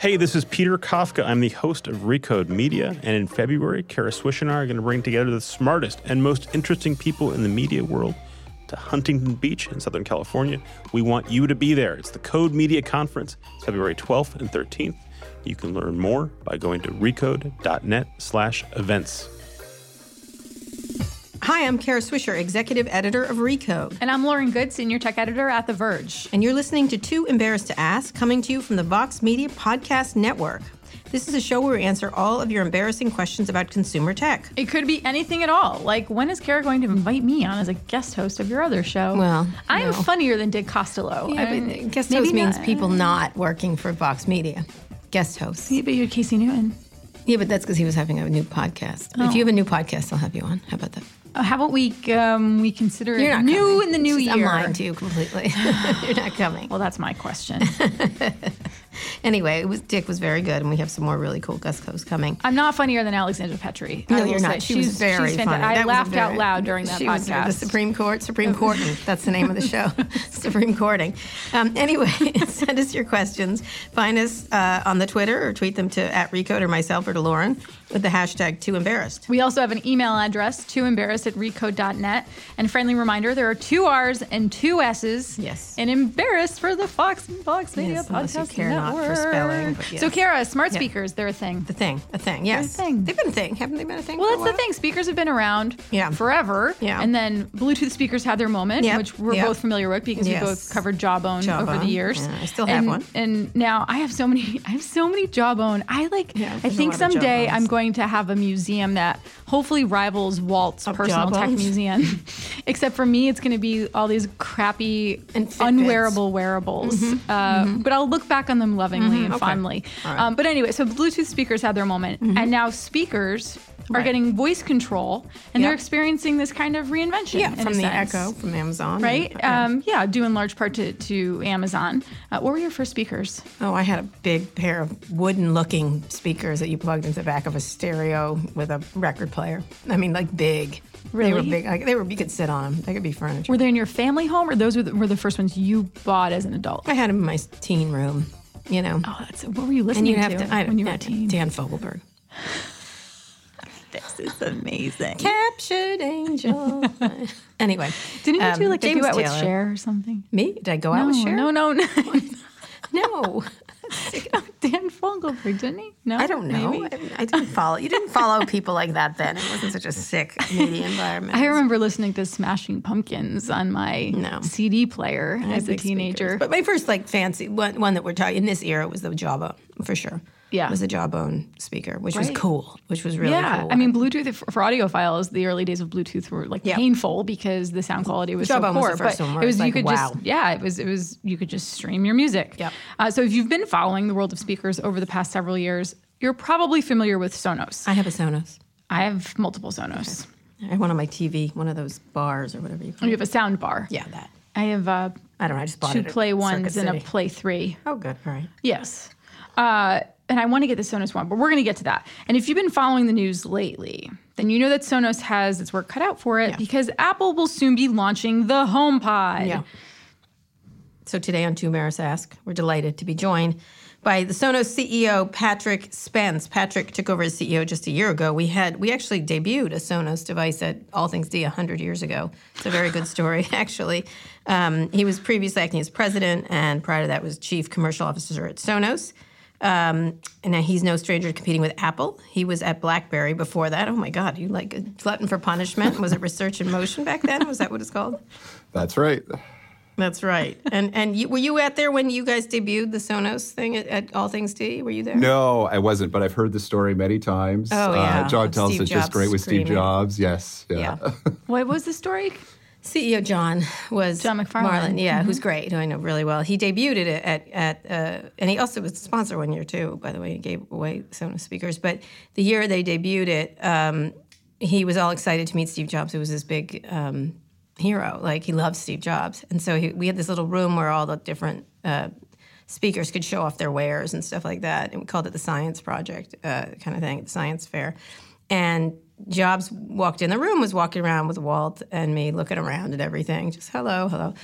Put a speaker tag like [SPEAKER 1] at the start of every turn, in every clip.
[SPEAKER 1] Hey, this is Peter Kafka. I'm the host of Recode Media, and in February, Kara Swisher and I are going to bring together the smartest and most interesting people in the media world to Huntington Beach in Southern California. We want you to be there. It's the Code Media Conference, February 12th and 13th. You can learn more by going to recode.net slash events.
[SPEAKER 2] Hi, I'm Kara Swisher, Executive Editor of Recode.
[SPEAKER 3] And I'm Lauren Goode, Senior Tech Editor at The Verge.
[SPEAKER 2] And you're listening to Too Embarrassed to Ask, coming to you from the Vox Media Podcast Network. This is a show where we answer all of your embarrassing questions about consumer tech.
[SPEAKER 3] It could be anything at all. Like, when is Kara going to invite me on as a guest host of your other show?
[SPEAKER 2] Well,
[SPEAKER 3] I am
[SPEAKER 2] no.
[SPEAKER 3] funnier than Dick Costolo.
[SPEAKER 2] Yeah,
[SPEAKER 3] I mean,
[SPEAKER 2] guest host means
[SPEAKER 3] not.
[SPEAKER 2] people not working for Vox Media. Guest hosts.
[SPEAKER 3] Yeah, but you're Casey Newton.
[SPEAKER 2] Yeah, but that's because he was having a new podcast.
[SPEAKER 3] Oh.
[SPEAKER 2] If you have a new podcast, I'll have you on. How about that?
[SPEAKER 3] Uh, how about we um, we consider
[SPEAKER 2] You're
[SPEAKER 3] it new
[SPEAKER 2] coming.
[SPEAKER 3] in the new
[SPEAKER 2] It's
[SPEAKER 3] year?
[SPEAKER 2] I'm lying to you completely. You're not coming.
[SPEAKER 3] Well, that's my question.
[SPEAKER 2] Anyway, it was, Dick was very good, and we have some more really cool guest hosts coming.
[SPEAKER 3] I'm not funnier than Alexandra Petri. I
[SPEAKER 2] No, you're not. She
[SPEAKER 3] she's,
[SPEAKER 2] was very
[SPEAKER 3] she's
[SPEAKER 2] funny.
[SPEAKER 3] I
[SPEAKER 2] That was
[SPEAKER 3] laughed out loud during that
[SPEAKER 2] she Was
[SPEAKER 3] podcast.
[SPEAKER 2] the Supreme Court, Supreme Courting. That's the name of the show. Supreme Courting. Um, anyway, send us your questions. Find us uh, on the Twitter or tweet them to at Recode or myself or to Lauren with the hashtag Too Embarrassed.
[SPEAKER 3] We also have an email address, too embarrassed at recode.net. And friendly reminder, there are two R's and two S's.
[SPEAKER 2] Yes.
[SPEAKER 3] And embarrassed for the Vox and Vox Media
[SPEAKER 2] Yes,
[SPEAKER 3] Podcast
[SPEAKER 2] not for spelling, but yes.
[SPEAKER 3] So, Kara, smart speakers, they're a thing.
[SPEAKER 2] The thing, a thing, yes.
[SPEAKER 3] thing.
[SPEAKER 2] They've been a thing, haven't they been a thing?
[SPEAKER 3] Well,
[SPEAKER 2] a
[SPEAKER 3] that's the thing. Speakers have been around
[SPEAKER 2] Yeah.
[SPEAKER 3] forever.
[SPEAKER 2] Yeah.
[SPEAKER 3] And then Bluetooth speakers had their moment,
[SPEAKER 2] Yep.
[SPEAKER 3] which we're
[SPEAKER 2] Yep.
[SPEAKER 3] both familiar with because
[SPEAKER 2] Yes.
[SPEAKER 3] we both covered Jawbone, over the years.
[SPEAKER 2] Yeah, I still have
[SPEAKER 3] and,
[SPEAKER 2] one.
[SPEAKER 3] And now I have so many. I have so many Jawbone. I like.
[SPEAKER 2] Yeah,
[SPEAKER 3] I think someday I'm going to have a museum that hopefully rivals Walt's
[SPEAKER 2] Of
[SPEAKER 3] personal tech museum. Except for me, it's going to be all these crappy,
[SPEAKER 2] And
[SPEAKER 3] unwearable wearables. Uh, But I'll look back on them lovingly and
[SPEAKER 2] Mm-hmm. Okay.
[SPEAKER 3] fondly.
[SPEAKER 2] Right. Mm-hmm.
[SPEAKER 3] Um, but anyway, so Bluetooth speakers had their moment, and now speakers are
[SPEAKER 2] Right.
[SPEAKER 3] getting voice control, and they're experiencing this kind of reinvention.
[SPEAKER 2] Yeah, from the
[SPEAKER 3] sense.
[SPEAKER 2] Echo, from Amazon.
[SPEAKER 3] Right?
[SPEAKER 2] and- yeah.
[SPEAKER 3] Um, yeah, due in large part to, to Amazon. Uh, what were your first speakers?
[SPEAKER 2] Oh, I had a big pair of wooden looking speakers that you plugged into the back of a stereo with a record player. I mean, like big. Really? They were big. Like, they were, you could sit on them. They could be furniture.
[SPEAKER 3] Were they in your family home, or those were the, were the first ones you bought as an adult?
[SPEAKER 2] I had them in my teen room, you know.
[SPEAKER 3] Oh, that's what were you
[SPEAKER 2] and
[SPEAKER 3] listening
[SPEAKER 2] you have
[SPEAKER 3] to,
[SPEAKER 2] to, I,
[SPEAKER 3] when you were a
[SPEAKER 2] Dan-
[SPEAKER 3] teen?
[SPEAKER 2] Dan Fogelberg.
[SPEAKER 3] This is amazing.
[SPEAKER 2] Captured Angel. anyway.
[SPEAKER 3] Didn't you
[SPEAKER 2] um,
[SPEAKER 3] do like a duet with. Cher or something?
[SPEAKER 2] Me? Did I go out with Cher?
[SPEAKER 3] no, no, no.
[SPEAKER 2] No.
[SPEAKER 3] Dan Fogelberg, didn't he? No,
[SPEAKER 2] I don't know.
[SPEAKER 3] maybe?
[SPEAKER 2] I, I didn't follow. You didn't follow people like that then. It wasn't such a sick media environment.
[SPEAKER 3] I remember listening to Smashing Pumpkins on my
[SPEAKER 2] No.
[SPEAKER 3] CD player as a teenager.
[SPEAKER 2] speakers. But my first like fancy one, one that we're talking in this era was the Java for sure.
[SPEAKER 3] Yeah.
[SPEAKER 2] was a Jawbone speaker, which was cool, which was really
[SPEAKER 3] yeah,
[SPEAKER 2] cool.
[SPEAKER 3] I mean, Bluetooth for, for audiophiles, the early days of Bluetooth were like
[SPEAKER 2] Yeah.
[SPEAKER 3] painful because the sound quality was
[SPEAKER 2] Jawbone
[SPEAKER 3] so
[SPEAKER 2] was
[SPEAKER 3] poor.
[SPEAKER 2] first
[SPEAKER 3] but
[SPEAKER 2] one
[SPEAKER 3] it was
[SPEAKER 2] it's
[SPEAKER 3] you could
[SPEAKER 2] wow.
[SPEAKER 3] just yeah, it was it was you could just stream your music.
[SPEAKER 2] Yep.
[SPEAKER 3] Uh, so if you've been following the world of speakers over the past several years, you're probably familiar with Sonos.
[SPEAKER 2] I have a Sonos.
[SPEAKER 3] I have multiple Sonos.
[SPEAKER 2] I have one on my TV, one of those bars or whatever you call
[SPEAKER 3] You have a sound bar.
[SPEAKER 2] Yeah, that.
[SPEAKER 3] I have uh,
[SPEAKER 2] I don't know. I just bought
[SPEAKER 3] two play ones and a play three.
[SPEAKER 2] Oh, good. All right.
[SPEAKER 3] Yes. Uh, and I want to get the Sonos one, but we're going to get to that. And if you've been following the news lately, then you know that Sonos has its work cut out for it
[SPEAKER 2] Yeah.
[SPEAKER 3] because Apple will soon be launching the HomePod.
[SPEAKER 2] Yeah. So today on Too Embarrassed Ask, we're delighted to be joined by the Sonos CEO Patrick Spence. Patrick took over as CEO just a year ago. We had we actually debuted a Sonos device at All Things D hundred years ago. It's a very good story, actually. Um, he was previously acting as president, and prior to that was chief commercial officer at Sonos. Um, and now he's no stranger to competing with Apple. He was at BlackBerry before that. Oh my God, you like a glutton for punishment? Was it Research in Motion back then? Was that what it's called?
[SPEAKER 4] That's right.
[SPEAKER 2] That's right. And and you, were you out there when you guys debuted the Sonos thing at, at All Things D? Were you there?
[SPEAKER 4] No, I wasn't, but I've heard the story many times.
[SPEAKER 2] Oh, yeah.
[SPEAKER 4] Uh, John tells
[SPEAKER 2] Steve
[SPEAKER 4] it just
[SPEAKER 2] Jobs
[SPEAKER 4] great with Steve. Jobs. Yes. Yeah.
[SPEAKER 2] Yeah.
[SPEAKER 3] What was the story?
[SPEAKER 2] CEO John was
[SPEAKER 3] John MacFarlane.
[SPEAKER 2] Marlin, yeah,
[SPEAKER 3] Mm-hmm.
[SPEAKER 2] who's great, who I know really well. He debuted it at at, uh, and he also was a sponsor one year too. By the way, he gave away Sonos speakers. But the year they debuted it, um, he was all excited to meet Steve Jobs, who was his big um, hero. Like he loved Steve Jobs, and so he, we had this little room where all the different uh, speakers could show off their wares and stuff like that. And we called it the Science Project uh, kind of thing, the Science Fair. And Jobs walked in the room, was walking around with Walt and me, looking around at everything, just hello, hello.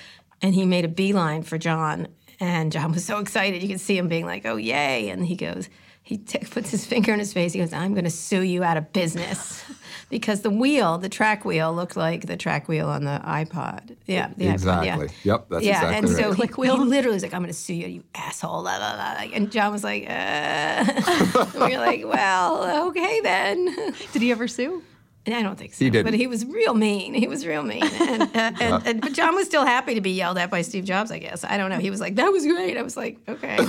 [SPEAKER 2] And he made a beeline for John And John was so excited. You could see him being like, "Oh, yay!" And he goes, he t- puts his finger in his face. He goes, "I'm going to sue you out of business." because the wheel, the track wheel, looked like the track wheel on the iPod. Yeah, the
[SPEAKER 4] exactly.
[SPEAKER 2] iPod,
[SPEAKER 4] yeah. Yep, that's
[SPEAKER 2] yeah,
[SPEAKER 4] exactly Yeah,
[SPEAKER 2] and
[SPEAKER 4] right.
[SPEAKER 2] so he, he literally was like, "I'm going to sue you, you asshole!" La, la, la. And John was like, uh. and "We are like, "Well, okay then."
[SPEAKER 3] Did he ever sue?
[SPEAKER 2] And I don't think so.
[SPEAKER 4] He didn't.
[SPEAKER 2] But he was real mean. He was real mean. And, uh, and, and, but John was still happy to be yelled at by Steve Jobs, I guess. I don't know. He was like, that was great. I was like, okay.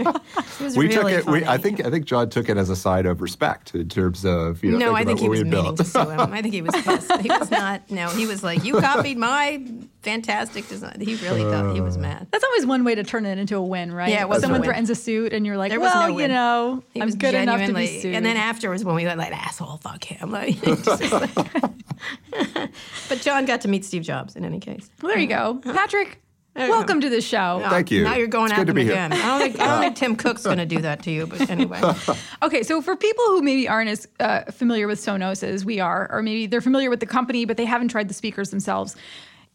[SPEAKER 2] It was
[SPEAKER 4] we
[SPEAKER 2] really
[SPEAKER 4] took it. We. I think. I think John took it as a sign of respect in terms of you know.
[SPEAKER 2] No, I think he was
[SPEAKER 4] we had
[SPEAKER 2] meaning
[SPEAKER 4] built.
[SPEAKER 2] to sue him. I think he was pissed. He was not. No, he was like, you copied my fantastic design. He really thought he was mad.
[SPEAKER 3] That's always one way to turn it into a win, right?
[SPEAKER 2] Yeah, it was
[SPEAKER 3] Someone
[SPEAKER 2] win.
[SPEAKER 3] threatens a suit, and you're like,
[SPEAKER 2] There
[SPEAKER 3] well,
[SPEAKER 2] no
[SPEAKER 3] you know,
[SPEAKER 2] He
[SPEAKER 3] I'm
[SPEAKER 2] was
[SPEAKER 3] good enough to be
[SPEAKER 2] genuinely-
[SPEAKER 3] sued.
[SPEAKER 2] And then afterwards, when we went like, asshole, fuck him. Like, like- but John got to meet Steve Jobs in any case.
[SPEAKER 3] well, there you go,
[SPEAKER 2] Uh-huh.
[SPEAKER 3] Patrick. Welcome to the show.
[SPEAKER 4] Thank you.
[SPEAKER 2] Now you're going
[SPEAKER 4] It's
[SPEAKER 2] at
[SPEAKER 4] to
[SPEAKER 2] him again. I don't think, I don't think Tim Cook's going to do that to you, but anyway.
[SPEAKER 3] Okay, so for people who maybe aren't as uh, familiar with Sonos as we are, or maybe they're familiar with the company but they haven't tried the speakers themselves,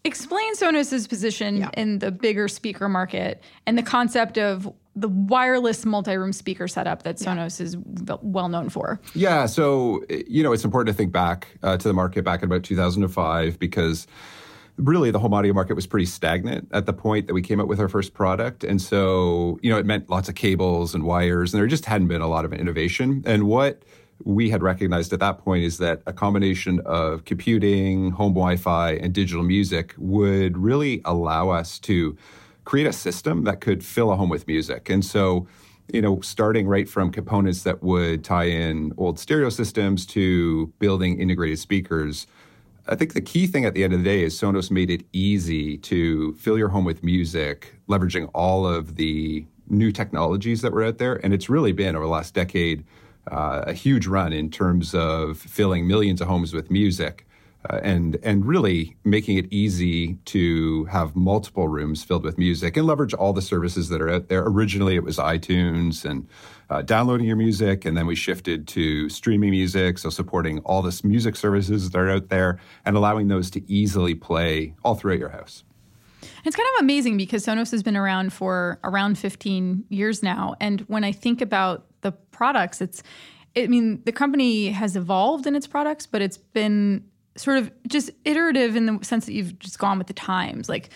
[SPEAKER 3] explain Sonos's position
[SPEAKER 2] Yeah.
[SPEAKER 3] in the bigger speaker market and the concept of the wireless multi-room speaker setup that Sonos is well known for.
[SPEAKER 4] Yeah, so you know, it's important to think back uh, to the market back in about 2005 because really the home audio market was pretty stagnant at the point that we came out with our first product, and so you know, it meant lots of cables and wires, and there just hadn't been a lot of innovation. And what we had recognized at that point is that a combination of computing, home Wi-Fi, and digital music would really allow us to create a system that could fill a home with music. And so you know, starting right from components that would tie in old stereo systems to building integrated speakers. I think the key thing at the end of the day is Sonos made it easy to fill your home with music, leveraging all of the new technologies that were out there. And it's really been over the last decade uh, a huge run in terms of filling millions of homes with music. Uh, and and really making it easy to have multiple rooms filled with music and leverage all the services that are out there. Originally, it was iTunes and uh, downloading your music, and then we shifted to streaming music, so supporting all this music services that are out there and allowing those to easily play all throughout your house.
[SPEAKER 3] It's kind of amazing because Sonos has been around for around 15 years now. And when I think about the products, it's, I mean, the company has evolved in its products, but it's been sort of just iterative in the sense that you've just gone with the times. Like,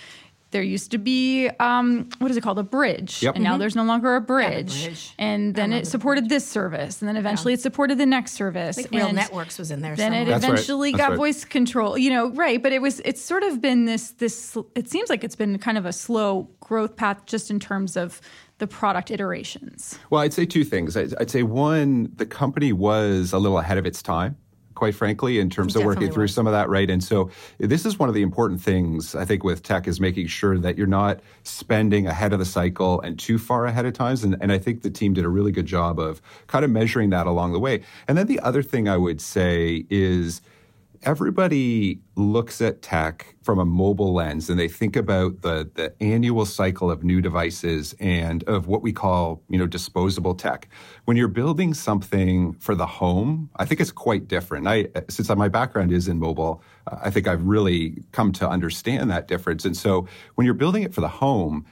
[SPEAKER 3] there used to be um, what is it called a bridge
[SPEAKER 4] Yep.
[SPEAKER 3] and now there's no longer a bridge,
[SPEAKER 2] bridge.
[SPEAKER 3] and then it supported this service and then eventually it supported the next service
[SPEAKER 2] I think Real Networks was in there
[SPEAKER 3] then it.
[SPEAKER 4] That's
[SPEAKER 3] eventually
[SPEAKER 4] That's
[SPEAKER 3] got
[SPEAKER 4] right.
[SPEAKER 3] voice control you know right but it was it's sort of been this this it seems like it's been kind of a slow growth path just in terms of the product iterations
[SPEAKER 4] Well, I'd say two things. I'd, I'd say one, the company was a little ahead of its time, quite frankly, in terms of working through
[SPEAKER 2] was.
[SPEAKER 4] some of that, right? And so this is one of the important things I think with tech is making sure that you're not spending ahead of the cycle and too far ahead of times. And, and I think the team did a really good job of kind of measuring that along the way. And then the other thing I would say is everybody looks at tech from a mobile lens and they think about the, the annual cycle of new devices and of what we call you know disposable tech. When you're building something for the home i think it's quite different. I since my background is in mobile i think i've really come to understand that difference. And so when you're building it for the home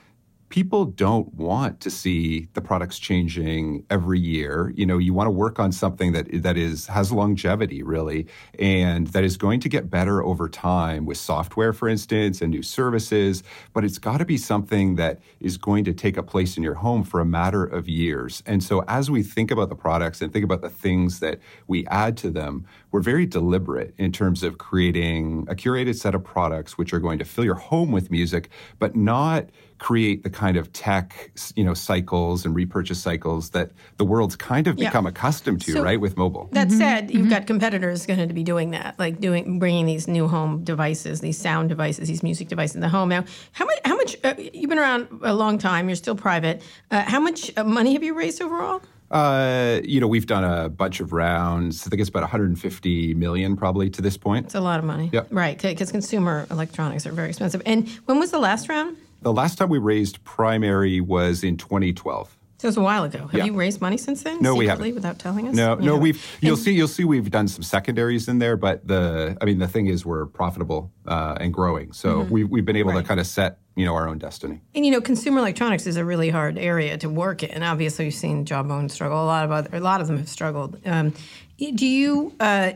[SPEAKER 4] people don't want to see the products changing every year. You know, you want to work on something that that is has longevity really and that is going to get better over time with software for instance and new services, but it's got to be something that is going to take a place in your home for a matter of years. And so as we think about the products and think about the things that we add to them, we're very deliberate in terms of creating a curated set of products which are going to fill your home with music, but not create the kind of tech, you know, cycles and repurchase cycles that the world's kind of
[SPEAKER 2] Yeah.
[SPEAKER 4] become accustomed to,
[SPEAKER 2] So-
[SPEAKER 4] right, with mobile.
[SPEAKER 2] That said, you've got competitors going to be doing that, like doing bringing these new home devices, these sound devices, these music devices in the home. Now, how much? How much? Uh, you've been around a long time. You're still private. Uh, how much uh, money have you raised overall?
[SPEAKER 4] Uh, you know, we've done a bunch of rounds. I think it's about 150 million probably to this point.
[SPEAKER 2] It's a lot of money,
[SPEAKER 4] Yep.
[SPEAKER 2] right? Because consumer electronics are very expensive. And when was the last round?
[SPEAKER 4] The last time we raised primary was in 2012.
[SPEAKER 2] So it was a while ago. Have
[SPEAKER 4] Yeah.
[SPEAKER 2] you raised money since then?
[SPEAKER 4] No, we haven't.
[SPEAKER 2] Without telling us?
[SPEAKER 4] No,
[SPEAKER 2] You
[SPEAKER 4] no,
[SPEAKER 2] haven't.
[SPEAKER 4] we've you'll see you'll see we've done some secondaries in there, but the I mean the thing is we're profitable uh, and growing, so we we've been able to kind of set you know our own destiny.
[SPEAKER 2] And you know, consumer electronics is a really hard area to work in. Obviously, you've seen Jawbone struggle. A lot of other, a lot of them have struggled. Um, do you uh,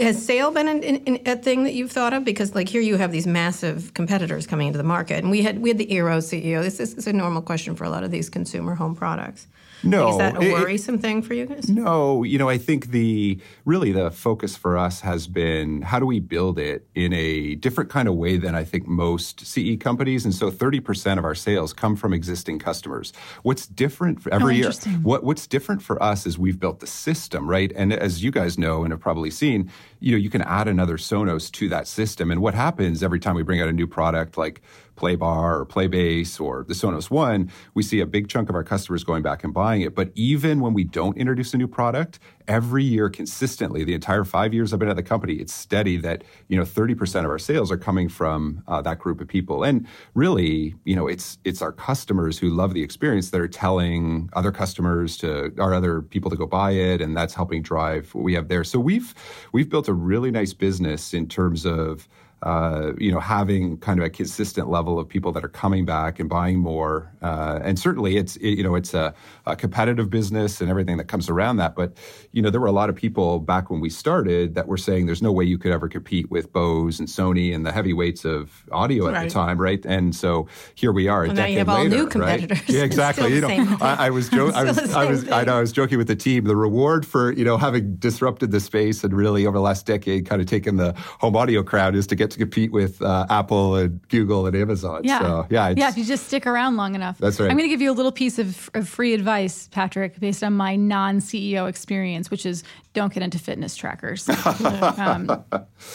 [SPEAKER 2] has sale been an, an, a thing that you've thought of? Because like here you have these massive competitors coming into the market, and we had we had the Eero CEO. This, this is a normal question for a lot of these consumer home products.
[SPEAKER 4] No,
[SPEAKER 2] is that a
[SPEAKER 4] it-
[SPEAKER 2] worrisome thing for you guys?
[SPEAKER 4] No, you know, I think the really the focus for us has been how do we build it in a different kind of way than I think most CE companies. And so 30% of our sales come from existing customers. What's different for every oh,
[SPEAKER 3] year?
[SPEAKER 4] What what's different for us is we've built the system, right? And as you guys know and have probably seen, you know, you can add another Sonos to that system. And what happens every time we bring out a new product like Playbar or Playbase or the Sonos One, we see a big chunk of our customers going back and buying it. But even when we don't introduce a new product, every year consistently, the entire five years I've been at the company, it's steady that you know 30% of our sales are coming from uh, that group of people. And really, you know, it's it's our customers who love the experience that are telling other customers to or other people to go buy it, and that's helping drive what we have there. So we've we've built a really nice business in terms of uh, you know, having kind of a consistent level of people that are coming back and buying more. Uh, and certainly, it's it, you know, it's a, a competitive business and everything that comes around that. But you know, there were a lot of people back when we started that were saying there's no way you could ever compete with Bose and Sony and the heavyweights of audio at
[SPEAKER 2] Right.
[SPEAKER 4] the time, right? And so here we are. A
[SPEAKER 2] Well, now you have all
[SPEAKER 4] later,
[SPEAKER 2] new
[SPEAKER 4] right?
[SPEAKER 2] competitors.
[SPEAKER 4] Yeah, exactly. You know. I, I was joking. I was, I was, I know. I was joking with the team. The reward for you know having disrupted the space and really over the last decade kind of taken the home audio crowd is to get to compete with uh, Apple and Google and Amazon.
[SPEAKER 3] Yeah.
[SPEAKER 4] So, yeah.
[SPEAKER 3] Yeah, if you just stick around long enough.
[SPEAKER 4] That's right.
[SPEAKER 3] I'm going to give you a little piece of, of free advice, Patrick, based on my non CEO experience, which is don't get into fitness trackers. um,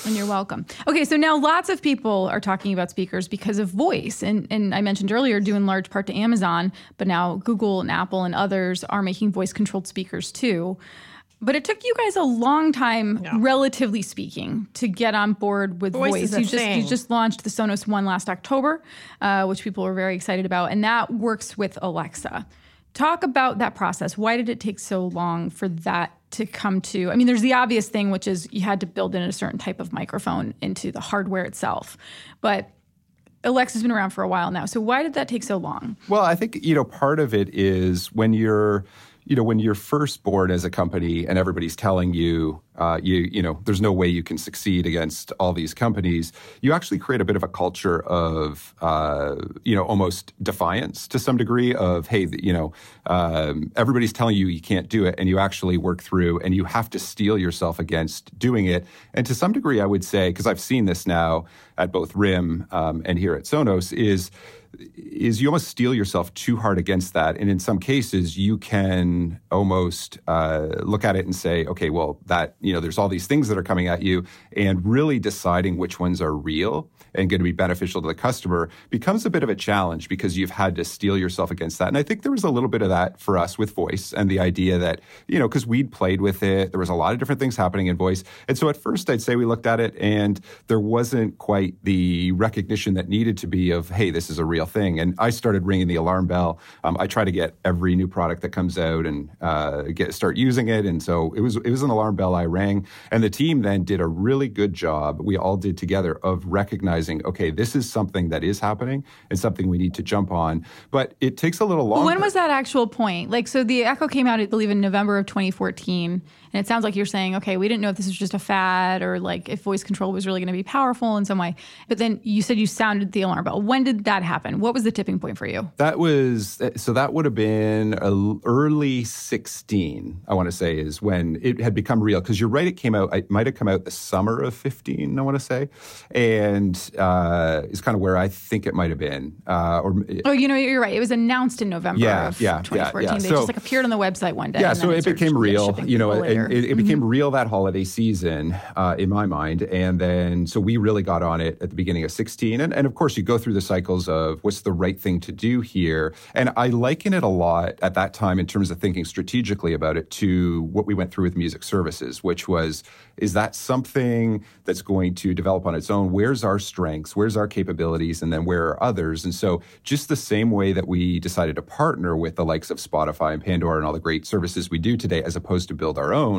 [SPEAKER 3] and you're welcome. Okay, so now lots of people are talking about speakers because of voice. And, and I mentioned earlier, due in large part to Amazon, but now Google and Apple and others are making voice controlled speakers too. But it took you guys a long time, relatively speaking, to get on board with
[SPEAKER 2] Voice
[SPEAKER 3] voice. you just you just launched the Sonos One last October, uh, which people were very excited about, and that works with Alexa. Talk about that process. Why did it take so long for that to come to? I mean, there's the obvious thing, which is you had to build in a certain type of microphone into the hardware itself, but Alexa's been around for a while now. So why did that take so long?
[SPEAKER 4] Well, I think you know part of it is when you're you know when you're first born as a company and everybody's telling you uh, you you know there's no way you can succeed against all these companies you actually create a bit of a culture of uh, you know almost defiance to some degree of hey you know um, everybody's telling you you can't do it and you actually work through and you have to steel yourself against doing it and to some degree I would say because I've seen this now at both RIM um, and here at Sonos is is you almost steel yourself too hard against that. And in some cases, you can almost uh, look at it and say, okay, well, that, you know, there's all these things that are coming at you, and really deciding which ones are real and going to be beneficial to the customer becomes a bit of a challenge because you've had to steel yourself against that. And I think there was a little bit of that for us with voice and the idea that, you know, because we'd played with it, there was a lot of different things happening in voice. And so at first, I'd say we looked at it and there wasn't quite the recognition that needed to be of, hey, this is a real thing. And I started ringing the alarm bell. Um, I try to get every new product that comes out and uh, get start using it. And so it was it was an alarm bell I rang, and the team then did a really good job. We all did together of recognizing, okay, this is something that is happening and something we need to jump on. But it takes a little longer.
[SPEAKER 3] When was that actual point? Like, so the Echo came out, I believe, in November of 2014. And it sounds like you're saying, okay, we didn't know if this was just a fad or like if voice control was really going to be powerful in some way. But then you said you sounded the alarm bell. When did that happen? What was the tipping point for you?
[SPEAKER 4] That was so. That would have been early sixteen. I want to say is when it had become real. Because you're right, it came out. It might have come out the summer of fifteen. I want to say, and uh, is kind of where I think it might have been. Uh, or
[SPEAKER 3] Oh, you know, you're right. It was announced in November
[SPEAKER 4] Yeah,
[SPEAKER 3] of
[SPEAKER 4] yeah, yeah,
[SPEAKER 3] 2014.
[SPEAKER 4] yeah.
[SPEAKER 3] They
[SPEAKER 4] So-
[SPEAKER 3] just like appeared on the website one day.
[SPEAKER 4] yeah, so it became real. You know,
[SPEAKER 3] people
[SPEAKER 4] it, it, became real that holiday season uh, in my mind, and then so we really got on it at the beginning of 16. And, and of course, you go through the cycles of what's the right thing to do here. And I liken it a lot at that time in terms of thinking strategically about it to what we went through with music services, which was is that something that's going to develop on its own? Where's our strengths? Where's our capabilities? And then where are others? And so, just the same way that we decided to partner with the likes of Spotify and Pandora and all the great services we do today, as opposed to build our own,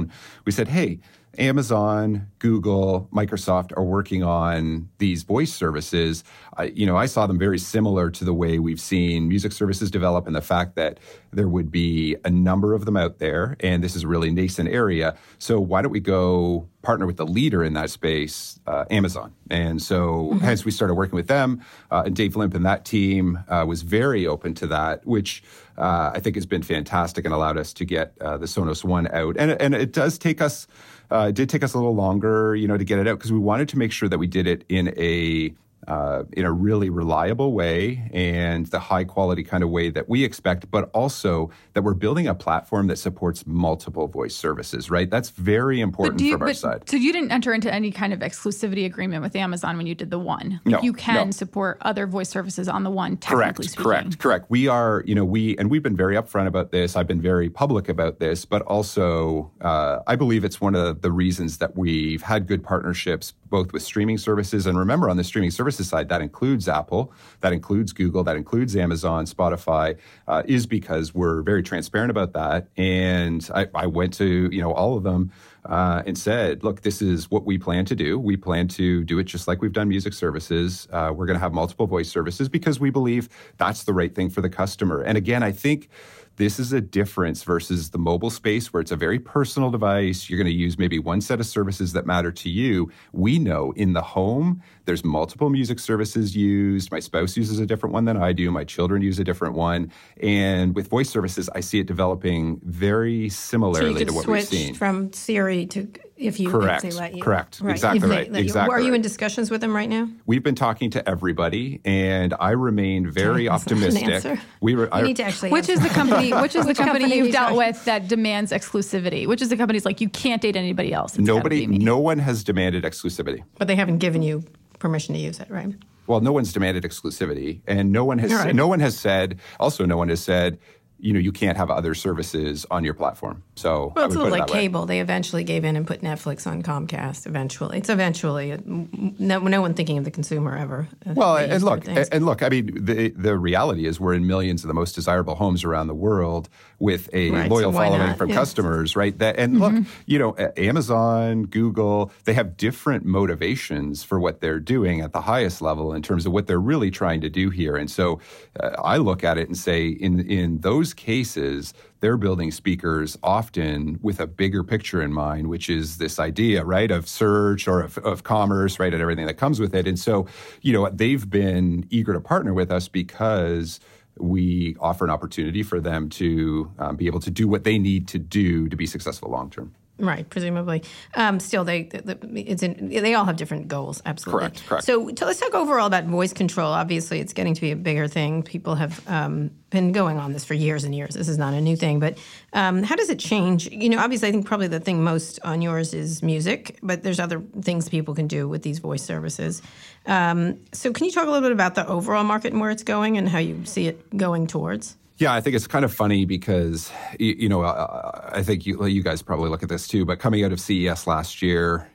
[SPEAKER 4] we said, hey, Amazon, Google, Microsoft are working on these voice services. I, you know, I saw them very similar to the way we've seen music services develop, and the fact that there would be a number of them out there, and this is a really nascent area. So why don't we go partner with the leader in that space, uh, Amazon? And so, mm-hmm. hence, we started working with them. Uh, and Dave Limp and that team uh, was very open to that, which uh, I think has been fantastic and allowed us to get uh, the Sonos One out. And and it does take us uh, it did take us a little longer, you know, to get it out because we wanted to make sure that we did it in a uh, in a really reliable way and the high quality kind of way that we expect, but also that we're building a platform that supports multiple voice services, right? That's very important you, from our side.
[SPEAKER 3] So you didn't enter into any kind of exclusivity agreement with Amazon when you did the one.
[SPEAKER 4] Like no,
[SPEAKER 3] you can
[SPEAKER 4] no.
[SPEAKER 3] support other voice services on the one.
[SPEAKER 4] Correct,
[SPEAKER 3] speaking.
[SPEAKER 4] correct, correct. We are, you know, we and we've been very upfront about this. I've been very public about this, but also uh, I believe it's one of the reasons that we've had good partnerships both with streaming services and remember on the streaming services side that includes Apple, that includes Google, that includes Amazon, Spotify, uh, is because we're very transparent about that. And I, I went to you know all of them uh, and said, look, this is what we plan to do. We plan to do it just like we've done music services. Uh, we're going to have multiple voice services because we believe that's the right thing for the customer. And again, I think this is a difference versus the mobile space where it's a very personal device. You're going to use maybe one set of services that matter to you. We know in the home, there's multiple music services used. My spouse uses a different one than I do. My children use a different one. And with voice services, I see it developing very similarly
[SPEAKER 2] so
[SPEAKER 4] to what
[SPEAKER 2] we've
[SPEAKER 4] seen.
[SPEAKER 2] From Siri to if you
[SPEAKER 4] correct,
[SPEAKER 2] if let you.
[SPEAKER 4] correct, right. exactly right, exactly.
[SPEAKER 2] Are you in discussions with them right now?
[SPEAKER 4] We've been talking to everybody, and I remain very
[SPEAKER 2] okay,
[SPEAKER 4] optimistic.
[SPEAKER 2] We re- I, need to actually.
[SPEAKER 3] Which is the company? Which is the company, company you've dealt with that demands exclusivity? Which is the company's like you can't date anybody else? It's
[SPEAKER 4] Nobody, no one has demanded exclusivity.
[SPEAKER 2] But they haven't given you permission to use it, right?
[SPEAKER 4] Well, no one's demanded exclusivity, and no one has. Right. No one has said. Also, no one has said you know you can't have other services on your platform. So
[SPEAKER 2] well, it's
[SPEAKER 4] a
[SPEAKER 2] little like cable. They eventually gave in and put Netflix on Comcast. Eventually, it's eventually no, no one thinking of the consumer ever.
[SPEAKER 4] Uh, well, and look, and look. I mean, the the reality is we're in millions of the most desirable homes around the world with a
[SPEAKER 2] right,
[SPEAKER 4] loyal
[SPEAKER 2] so
[SPEAKER 4] following
[SPEAKER 2] not?
[SPEAKER 4] from
[SPEAKER 2] yeah.
[SPEAKER 4] customers, right? That and mm-hmm. look, you know, Amazon, Google, they have different motivations for what they're doing at the highest level in terms of what they're really trying to do here. And so, uh, I look at it and say, in in those cases they're building speakers often with a bigger picture in mind, which is this idea, right, of search or of, of, commerce, right, and everything that comes with it. And so, you know, they've been eager to partner with us because we offer an opportunity for them to um, be able to do what they need to do to be successful long term.
[SPEAKER 2] Right, presumably. Um, still, they it's in, they all have different goals. Absolutely.
[SPEAKER 4] Correct. Correct.
[SPEAKER 2] So, so let's talk overall about voice control. Obviously, it's getting to be a bigger thing. People have um, been going on this for years and years. This is not a new thing. But um, how does it change? You know, obviously, I think probably the thing most on yours is music, but there's other things people can do with these voice services. Um, so, can you talk a little bit about the overall market and where it's going and how you see it going towards?
[SPEAKER 4] Yeah, I think it's kind of funny because you, you know uh, I think you, you guys probably look at this too. But coming out of CES last year,